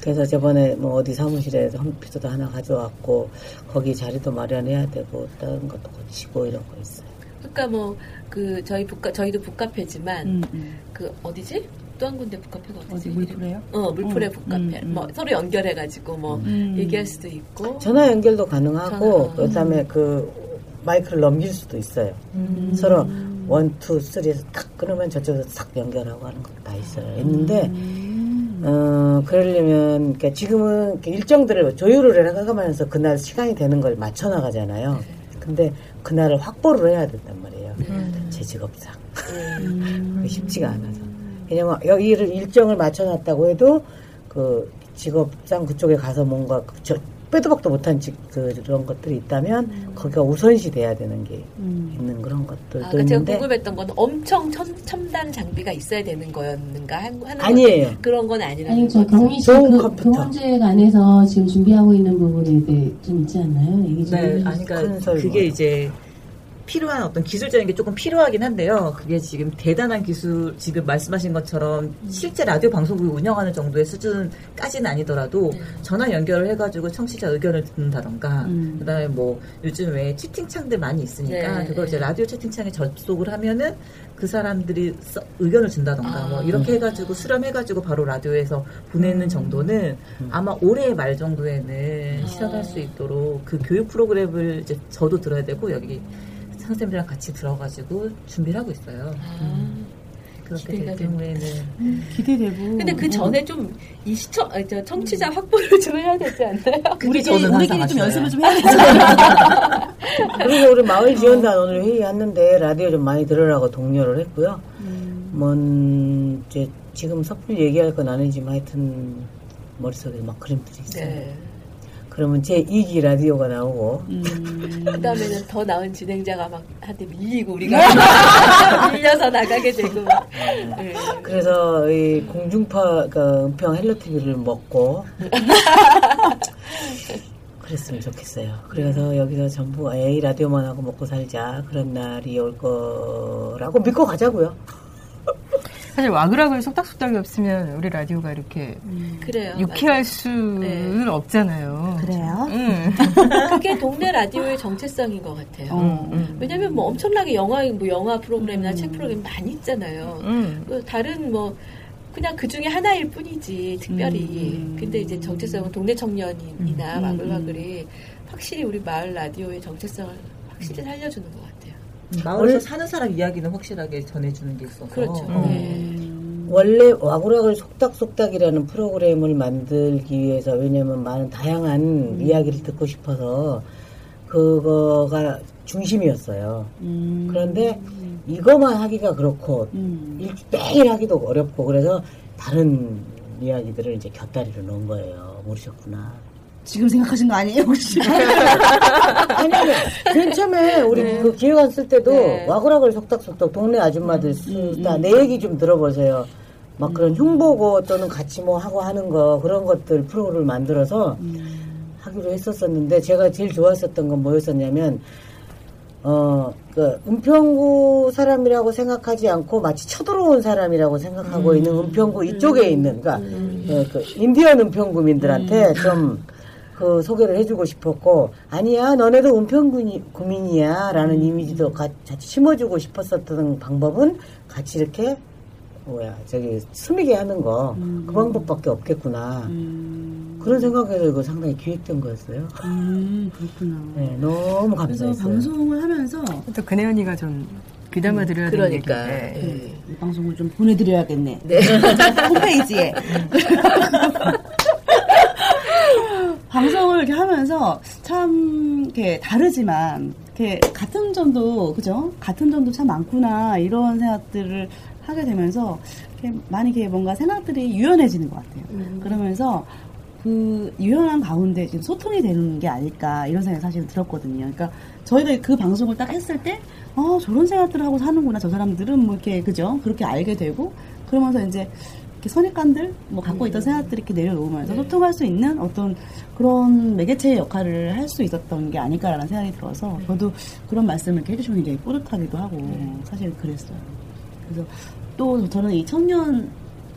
그래서 저번에 뭐 어디 사무실에 컴퓨터도 하나 가져왔고 거기 자리도 마련해야 되고 다른 것도 고치고 이런 거 있어요. 그러니까 뭐 그 저희 북카 저희도 북카페지만 음, 음. 그 어디지? 또 한 군데 북카페가 어디지? 어디 물푸레요? 어 물푸레 음, 북카페. 음, 음. 뭐 서로 연결해가지고 뭐 음. 얘기할 수도 있고. 전화 연결도 가능하고 전화. 그다음에 그 마이크를 넘길 수도 있어요. 서로 one, two, three에서 탁 끊으면 저쪽에서 탁 연결하고 하는 것도 다 있어요. 있는데 어 그러려면 그러니까 지금은 일정들을 조율을 해가면서 그날 시간이 되는 걸 맞춰 나가잖아요. 근데 그날을 확보를 해야 된단 말이에요. 제 직업상. 그게 쉽지가 않아서. 왜냐면 여기를 일정을 맞춰놨다고 해도 그 직업상 그쪽에 가서 뭔가 그 저, 빼도 박도 못한 직, 그런 것들이 있다면 거기가 우선시 돼야 되는 게 있는 그런 것들도 아, 그러니까 제가 있는데 궁금했던 건 엄청 첨, 첨단 장비가 있어야 되는 거였는가 한- 하는 아니에요. 그런 건 아니라는 아니 저 거죠. 경미 씨 좋은 그, 그 컴퓨터. 문제에 관해서 지금 준비하고 있는 부분에 대해 좀 있지 않나요? 얘기 좀 네. 아니 큰 그러니까. 그게 이제 필요한 어떤 기술적인 게 조금 필요하긴 한데요. 그게 지금 대단한 기술, 지금 말씀하신 것처럼 실제 라디오 방송국을 운영하는 정도의 수준까지는 아니더라도 전화 연결을 해가지고 청취자 의견을 듣는다던가, 음. 그 다음에 뭐 요즘 왜 채팅창들 많이 있으니까 네. 그걸 이제 라디오 채팅창에 접속을 하면은 그 사람들이 써- 의견을 준다던가 아. 뭐 이렇게 해가지고 수렴해가지고 바로 라디오에서 보내는 정도는 아마 올해 말 정도에는 실현할 수 있도록 그 교육 프로그램을 이제 저도 들어야 되고 여기 선생님들이랑 같이 들어가지고 준비를 하고 있어요. 그렇게 기대가 될 경우에는 기대되고. 근데 그 어. 전에 좀 이 시청, 아니, 저 청취자 확보를 좀 해야 되지 않나요? 저는 우리끼리 좀. 연습을 좀 해야 되잖아. 그래서 우리 마을 지원단 오늘 회의했는데 라디오 좀 많이 들으라고 독려를 했고요. 뭔 이제 지금 섣불리 얘기할 건 아니지만 하여튼 머릿속에 막 그림들이 있어요. 네. 그러면 제 2기 라디오가 나오고 음. 그 다음에는 더 나은 진행자가 막 한테 밀리고 우리가 밀려서 나가게 되고 막. 네. 그래서 이 공중파 그 은평 헬로 TV를 먹고 그랬으면 좋겠어요. 그래서 여기서 전부 에이 라디오만 하고 먹고 살자 그런 날이 올 거라고 믿고 가자고요. 사실 와그락을 속닥속닥이 없으면 우리 라디오가 이렇게 그래요. 유쾌할 수는 네. 없잖아요. 그래요? 응. 맞아요. 그게 동네 라디오의 정체성인 것 같아요. 어. 왜냐면 뭐 엄청나게 영화, 뭐 영화 프로그램이나 책 프로그램 많이 있잖아요. 응. 그 다른 뭐 그냥 그 중에 하나일 뿐이지 특별히. 음. 근데 이제 정체성은 동네 청년이나 음, 마글마글이 확실히 우리 마을 라디오의 정체성을 확실히 살려주는 것 같아요. 마을에서 사는 사람 이야기는 확실하게 전해주는 게 있어서 그렇죠. 어. 네. 원래 와구락을 속닥속닥이라는 프로그램을 만들기 위해서 왜냐면 많은 다양한 이야기를 듣고 싶어서 그거가 중심이었어요. 음. 그런데 이것만 하기가 그렇고 음. 일- 매일 하기도 어렵고 그래서 다른 이야기들을 이제 곁다리로 넣은 거예요. 모르셨구나. 지금 생각하신 거 아니에요, 혹시? 아니, 아니, 맨 처음에 우리 그 기획안 쓸 때도 네. 와구락을 속닥속닥 동네 아줌마들 수다 내 얘기 좀 들어보세요. 막 그런 흉보고 또는 같이 뭐 하고 하는 거 그런 것들 프로를 만들어서 하기로 했었었는데 제가 제일 좋았었던 건 뭐였었냐면 어, 그, 은평구 사람이라고 생각하지 않고 마치 쳐들어온 사람이라고 생각하고 있는 은평구 이쪽에 있는, 그러니까, 예, 그, 인디언 은평구민들한테 좀, 그, 소개를 해주고 싶었고, 아니야, 너네도 은평구민이야, 라는 이미지도 가- 같이 심어주고 싶었었던 방법은 같이 이렇게, 뭐야, 저기, 스미게 하는 거, 그 방법밖에 없겠구나. 음, 그런 생각에서 이거 상당히 기획된 거였어요. 음, 그렇구나. 네, 너무 그래서 감사했어요. 방송을 하면서 또 그네 언니가 좀 귀담아 드려야 되는 그러니까. 얘기인데. 예. 이 방송을 좀 보내드려야겠네. 네. 홈페이지에. 방송을 이렇게 하면서 참 이렇게 다르지만 이렇게 같은 점도 그죠? 같은 점도 참 많구나 이런 생각들을 하게 되면서 이렇게 많이 이렇게 뭔가 생각들이 유연해지는 것 같아요. 그러면서 그 유연한 가운데 지금 소통이 되는 게 아닐까 이런 생각이 사실 들었거든요. 그러니까 저희가 그 방송을 딱 했을 때, 아 저런 생각들을 하고 사는구나 저 사람들은 뭐 이렇게 그죠? 그렇게 알게 되고 그러면서 이제 이렇게 선입관들 뭐 갖고 있던 생각들이 이렇게 내려놓으면서 소통할 수 있는 어떤 그런 매개체의 역할을 할 수 있었던 게 아닐까라는 생각이 들어서 저도 그런 말씀을 이렇게 해주시면 굉장히 뿌듯하기도 하고 사실 그랬어요. 그래서 또 저는 이 청년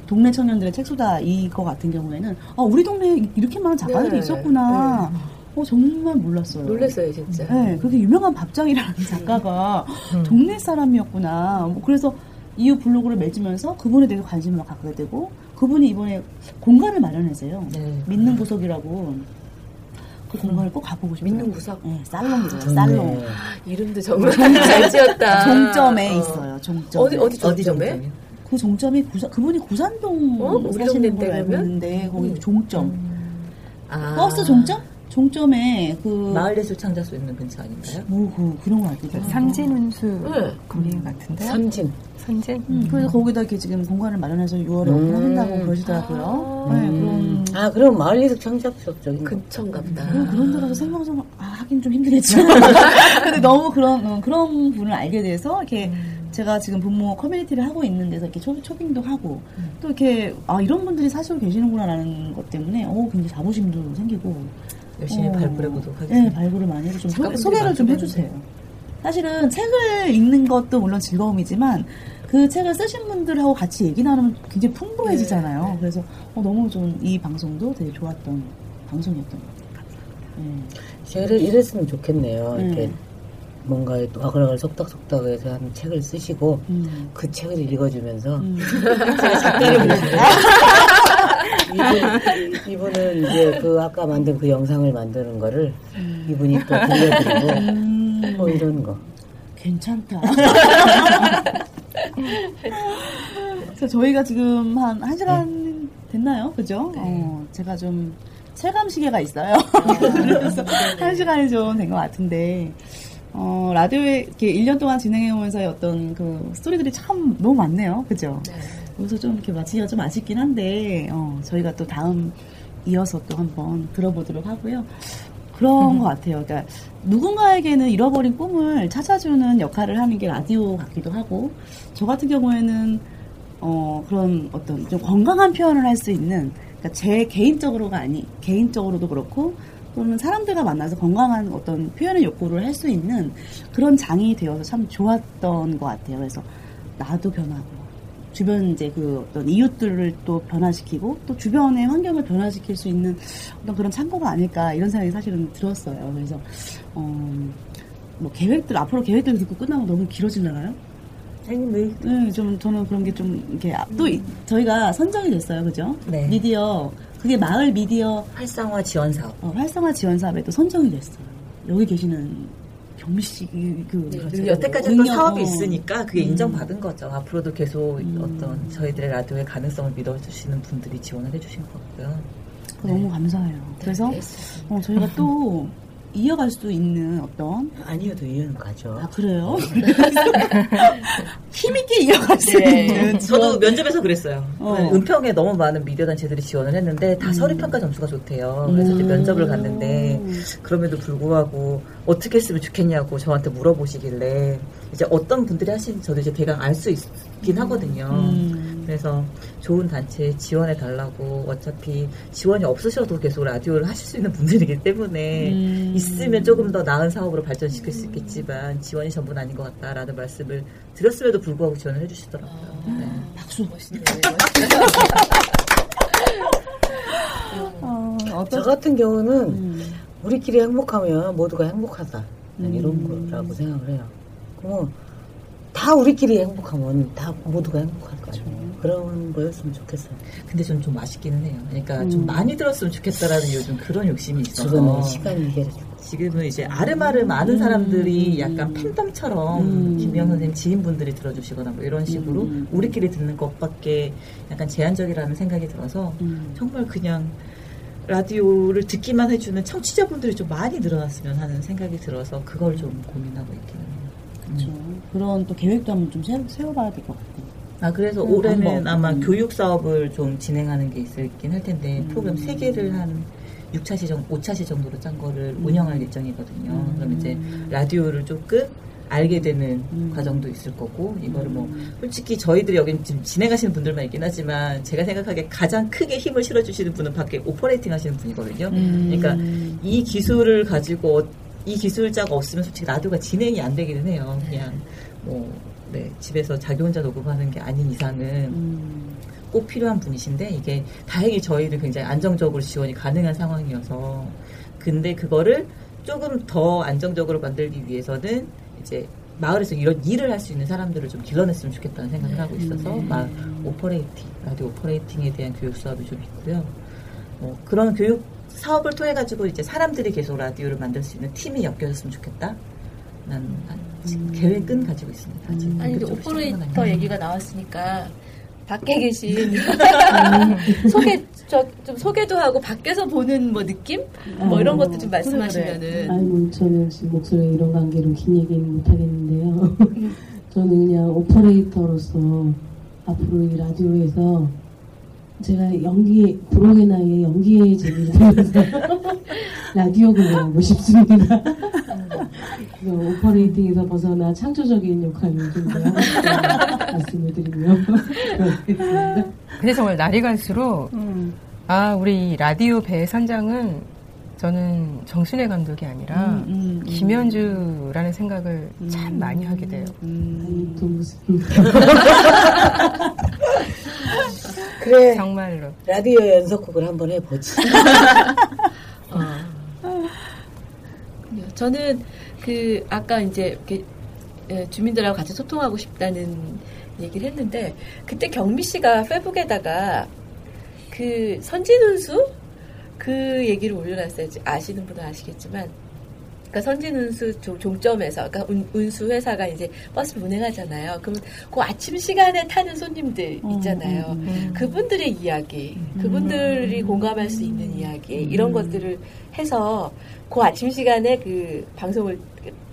동네 청년들의 책수다 이거 같은 경우에는 아 우리 동네에 이렇게 많은 작가들이 네. 있었구나. 어 정말 몰랐어요. 놀랐어요, 진짜. 네, 그게 유명한 밥장이라는 작가가 동네 사람이었구나. 뭐 그래서 이후 블로그를 맺으면서 그분에 대해서 관심을 갖게 되고 그분이 이번에 공간을 마련해서요. 네. 믿는 구석이라고 그 공간을 꼭 가보고 싶어요. 믿는 구석? 네, 살롱이래요. 살롱. 네. 이름도 정말 잘 지었다. 종점에 어. 있어요. 종점. 어디, 어디 어디 종점에? 정점이요? 그 종점이 구사, 그분이 구산동 어? 사시는 걸로 알고? 있는데 거기 종점. 아. 버스 종점? 종점에 그 마을예술 창작소 있는 근처 아닌가요? 뭐 그, 그런 거 같아요. 삼진운수 네. 거기 같은데. 삼진. 삼진? 음, 그래서 거기다 이렇게 지금 공간을 마련해서 6월에 음. 오픈한다고 그러시더라고요. 네, 그런 아, 그럼 마을예술 창작소적인 거. 근처인가 보다. 그런, 그런 데라서 생방송 아, 하긴 좀 힘들겠지만 근데 너무 그런 어, 그런 분을 알게 돼서 이렇게 제가 지금 부모 커뮤니티를 하고 있는 데서 이렇게 초, 초빙도 하고 또 이렇게 아 이런 분들이 사실로 계시는구나라는 것 때문에 어 굉장히 자부심도 생기고 열심히 어, 발굴해 보도록 네 하겠습니다. 발굴을 많이 해서 좀 소, 소개를 좀. 해주세요. 사실은 책을 읽는 것도 물론 즐거움이지만 그 책을 쓰신 분들하고 같이 얘기 나누면 굉장히 풍부해지잖아요. 네, 네. 그래서 어, 너무 좀 이 방송도 되게 좋았던 방송이었던 것 같아요. 네. 제가 이랬으면 좋겠네요. 음. 이렇게 뭔가 또 아글아글 속닥속닥 해서 한 책을 쓰시고 음. 그 책을 읽어주면서 음. 제가 작가를 이분, 이분은 이제 그 아까 만든 그 영상을 만드는 거를 이분이 또 들려드리고 음. 뭐 이런 거. 괜찮다. 그래서 저희가 지금 한 1시간 됐나요? 그죠? 어, 제가 좀 체감 시계가 있어요. 그래서 1시간이 좀 된 것 같은데, 어, 라디오에 이렇게 1년 동안 진행해오면서의 어떤 그 스토리들이 참 너무 많네요. 그죠? 그래서 좀 이렇게 마치기가 좀 아쉽긴 한데, 어, 저희가 또 다음 이어서 또 한번 들어보도록 하고요. 그런 것 같아요. 그러니까 누군가에게는 잃어버린 꿈을 찾아주는 역할을 하는 게 라디오 같기도 하고, 저 같은 경우에는 어, 그런 어떤 좀 건강한 표현을 할 수 있는, 그러니까 제 개인적으로가 아니, 개인적으로도 그렇고, 또는 사람들과 만나서 건강한 어떤 표현의 욕구를 할 수 있는 그런 장이 되어서 참 좋았던 것 같아요. 그래서 나도 변하고, 주변 이제 그 어떤 이웃들을 또 변화시키고, 또 주변의 환경을 변화시킬 수 있는 어떤 그런 창고가 아닐까, 이런 생각이 사실은 들었어요. 그래서, 어, 뭐 계획들, 앞으로 계획들 듣고 끝나면 너무 길어지려나요? 아니 뭐 네, 좀 저는 그런 게 좀 이렇게 아- 또 이- 저희가 선정이 됐어요, 그죠? 네. 미디어 그게 마을 미디어 활성화 지원 사업. 어, 활성화 지원 사업에 또 선정이 됐어요. 여기 계시는 경미 씨, 그, 그 그리고 여태까지 또 능력, 사업이 어. 있으니까 그게 음. 인정받은 거죠. 앞으로도 계속 음. 어떤 저희들의 라디오의 가능성을 믿어주시는 분들이 지원을 해주신 것 같고요. 너무 감사해요. 그래서 네, 어, 저희가 또 이어갈 수 있는 어떤 아니어도 이해는 가죠. 아 그래요? 힘있게 이어갈 수 네. 있는 저도. 면접에서 그랬어요. 어. 은평에 너무 많은 미디어 단체들이 지원을 했는데 다 음. 서류 평가 점수가 좋대요. 그래서 이제 음. 면접을 갔는데 그럼에도 불구하고 어떻게 했으면 좋겠냐고 저한테 물어보시길래 이제 어떤 분들이 하시는지 저도 이제 대강 알 수 있긴 하거든요. 음. 그래서 좋은 단체에 지원해 달라고 어차피 지원이 없으셔도 계속 라디오를 하실 수 있는 분들이기 때문에 음. 있으면 조금 더 나은 사업으로 발전시킬 수 있겠지만 지원이 전부는 아닌 것 같다라는 말씀을 드렸음에도 불구하고 지원을 해주시더라고요. 네. 박수. 멋있네요. 어, 저 같은 경우는 음. 우리끼리 행복하면 모두가 행복하다. 난 이런 음. 거라고 생각을 해요. 그러면 다 우리끼리 행복하면 다 모두가 행복할 거 그렇죠. 그런 거였으면 좋겠어요. 근데 저는 좀 아쉽기는 해요. 그러니까 음. 좀 많이 들었으면 좋겠다라는 요즘 그런 욕심이 있어서 지금은 시간이 주고. 지금은 이제 아름아름 많은 사람들이 음. 약간 팬덤처럼 음. 김미영 선생님 지인분들이 들어주시거나 뭐 이런 식으로 음. 우리끼리 듣는 것밖에 약간 제한적이라는 생각이 들어서 음. 정말 그냥 라디오를 듣기만 해주는 청취자분들이 좀 많이 늘어났으면 하는 생각이 들어서 그걸 좀 고민하고 있기는 해요. 그렇죠. 그런 또 계획도 한번 좀 세워, 세워봐야 될 것 같아요. 아 그래서 음, 올해는 방법. 아마 음. 교육 사업을 좀 진행하는 게 있긴 할 텐데 음. 프로그램 세 개를 한 6차 시 정도, 5차 시 정도로 짠 거를 운영할 예정이거든요. 음. 그럼 이제 라디오를 조금 알게 되는 음. 과정도 있을 거고 이거를 뭐 솔직히 저희들이 여기 지금 진행하시는 분들만 있긴 하지만 제가 생각하기에 가장 크게 힘을 실어주시는 분은 밖에 operating 하시는 분이거든요. 음. 그러니까 이 기술을 가지고 어- 이 기술자가 없으면 솔직히 라디오가 진행이 안 되기는 해요. 그냥 뭐 네, 집에서 자기 혼자 녹음하는 게 아닌 이상은 음. 꼭 필요한 분이신데 이게 다행히 저희는 굉장히 안정적으로 지원이 가능한 상황이어서 근데 그거를 조금 더 안정적으로 만들기 위해서는 이제 마을에서 이런 일을 할 수 있는 사람들을 좀 길러냈으면 좋겠다는 생각을 하고 있어서 막 operating, 라디오 operating에 대한 교육 수업이 좀 있고요. 뭐 그런 교육 사업을 통해 가지고 이제 사람들이 계속 라디오를 만들 수 있는 팀이 엮여졌으면 좋겠다. 난 지금 계획은 가지고 있습니다. 아직 아니 근데 본격적으로 시작은 오퍼레이터. 얘기가 나왔으니까 밖에 계신 소개 저, 좀 소개도 하고 밖에서 보는 뭐 느낌 뭐 이런 것도 좀 말씀하시면은 아이고 저는 지금 목소리 이런 관계로 긴 얘기는 못 하겠는데요. 저는 그냥 오퍼레이터로서 앞으로 이 라디오에서 제가 연기 부록의 나이에 연기의 재미를 하고 싶습니다. 그래서 오퍼레이팅에서 벗어나 창조적인 역할을 좀 해야 말씀을 그렇겠습니다. 근데 정말 날이 갈수록 아 우리 라디오 배 선장은 저는 정순애 감독이 아니라 음, 음, 음. 김현주라는 생각을 참 많이 하게 돼요. 아니 또 무슨 그래. 정말로. 라디오 연속곡을 한번 해보지. 저는 그 아까 이제 예, 주민들하고 같이 소통하고 싶다는 얘기를 했는데 그때 경미 씨가 페북에다가 그 선진운수 그 얘기를 올려놨어요. 아시는 분은 아시겠지만. 그러니까 선진 운수 종- 종점에서, 그러니까 운, 운수 회사가 이제 버스를 운행하잖아요. 그러면 그 아침 시간에 타는 손님들 있잖아요. 음. 그분들의 이야기, 그분들이 공감할 수 있는 이야기, 이런 것들을 해서 그 아침 시간에 그 방송을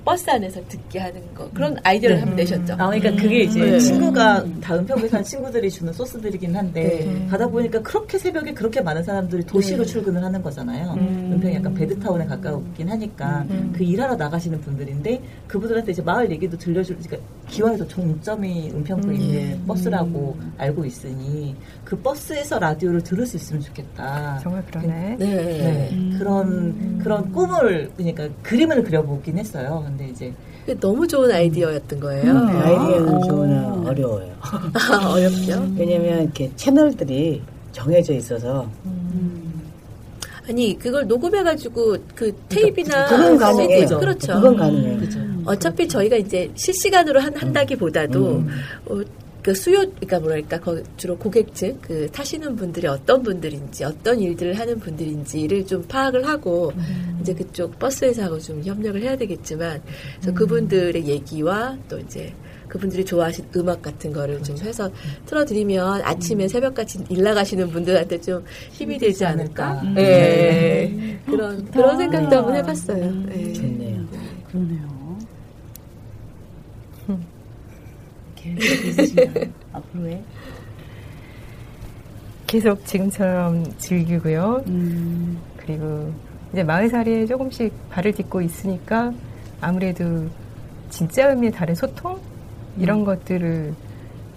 버스 안에서 듣게 하는 거 그런 아이디어를 네. 한번 내셨죠. 아, 그러니까 그게 이제 네. 친구가 다음 평에 사는 친구들이 주는 소스들이긴 한데 네. 가다 보니까 그렇게 새벽에 그렇게 많은 사람들이 도시로 네. 출근을 하는 거잖아요. 음. 은평이 약간 베드타운에 가까웠긴 하니까 음. 그 일하러 나가시는 분들인데 그분들한테 이제 마을 얘기도 들려줄 그러니까 기왕에서 종점이 은평구에 음. 있는 버스라고 알고 있으니 그 버스에서 라디오를 들을 수 있으면 좋겠다. 정말 그러네. 네. 네, 그런 그런 꿈을 그러니까 그림을 그려보긴 했어요. 근데 이제 너무 좋은 아이디어였던 거예요. 음, 아이디어는 좋으나 어려워요. 아, 어렵죠. 왜냐면 이렇게 채널들이 정해져 있어서 아니 그걸 녹음해가지고 그 테이프나 그건 가능해요. CD, 그렇죠. 그건 가능해요. 어차피 저희가 이제 실시간으로 한, 한다기보다도 어, 그 수요, 그러니까 뭐랄까 거- 주로 고객층 그 타시는 분들이 어떤 분들인지 어떤 일들을 하는 분들인지를 좀 파악을 하고 이제 그쪽 버스 회사하고 좀 협력을 해야 되겠지만 그래서 그분들의 얘기와 또 이제 그분들이 좋아하시는 음악 같은 거를 좀 해서 틀어드리면 아침에 새벽같이 일 나가시는 분들한테 좀 힘이 되지 않을까? 예. 그런 그런 생각도 한번 해봤어요. 예. 좋네요. 그러네요. 계획이 있으신가요? 앞으로의? 계속 지금처럼 즐기고요. 음, 그리고 이제 마을살이에 조금씩 발을 딛고 있으니까 아무래도 진짜 의미의 다른 소통 이런 것들을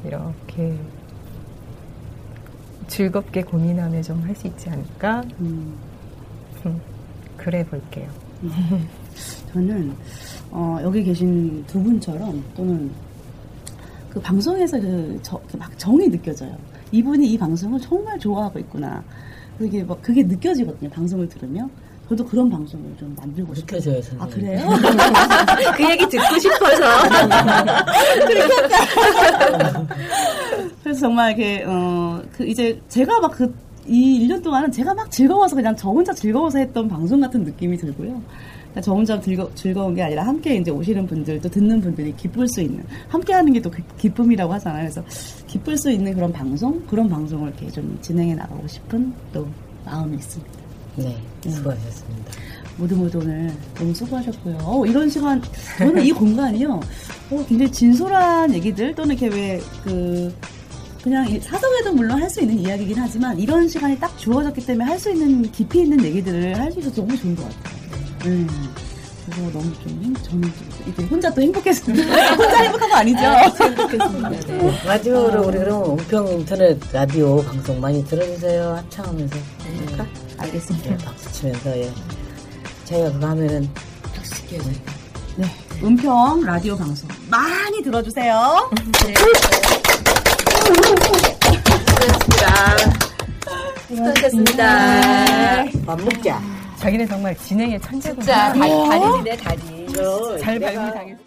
이렇게 즐겁게 고민하며 좀 할 수 있지 않을까 음. 그래 볼게요. 저는 어, 여기 계신 두 분처럼 또는 그 방송에서 그 저, 그막 정이 느껴져요. 이분이 이 방송을 정말 좋아하고 있구나. 그게 막 그게 느껴지거든요. 방송을 들으면 저도 그런 방송을 좀 만들고 싶어요. 느껴져요, 선생님. 아 그래요? 그 얘기 듣고 싶어서. 그래서 정말 이렇게 어 그 이제 제가 막 그 이 1년 동안은 제가 막 즐거워서 그냥 저 혼자 즐거워서 했던 방송 같은 느낌이 들고요. 그러니까 저 혼자 즐거, 즐거운 게 아니라 함께 이제 오시는 분들 또 듣는 분들이 기쁠 수 있는 함께 하는 게 또 기쁨이라고 하잖아요. 그래서 기쁠 수 있는 그런 방송 그런 방송을 이렇게 좀 진행해 나가고 싶은 또 마음이 있습니다. 네, 수고하셨습니다. 모두 모두 오늘 너무 수고하셨고요. 어, 이런 시간 저는 이 공간이요. 어, 굉장히 진솔한 얘기들 또는 이렇게 왜그 그냥 이 사석에도 물론 할 수 있는 이야기긴 하지만 이런 시간이 딱 주어졌기 때문에 할 수 있는 깊이 있는 얘기들을 할 수 있어서 너무 좋은 것 같아요. 음. 그래서 너무 좀 행, 저는 좀 이렇게 혼자 또 행복했습니다. 혼자 행복한 거 아니죠? 좋겠습니다. 네. 마지막으로 우리 그럼 은평 인터넷 라디오 방송 많이 들어주세요. 합창하면서. 할까? 알겠습니다. 네, 박수 치면서, 예. 저희가 그거 하면은 박수 칠게요. 네. 은평 라디오 방송 많이 들어주세요. 수고하셨습니다. 수고하셨습니다. 밥 먹자. 자기는 정말 진행의 천재구나. 진짜 다- 달인이네, 달인. 저잘 내가 발굴 당했어.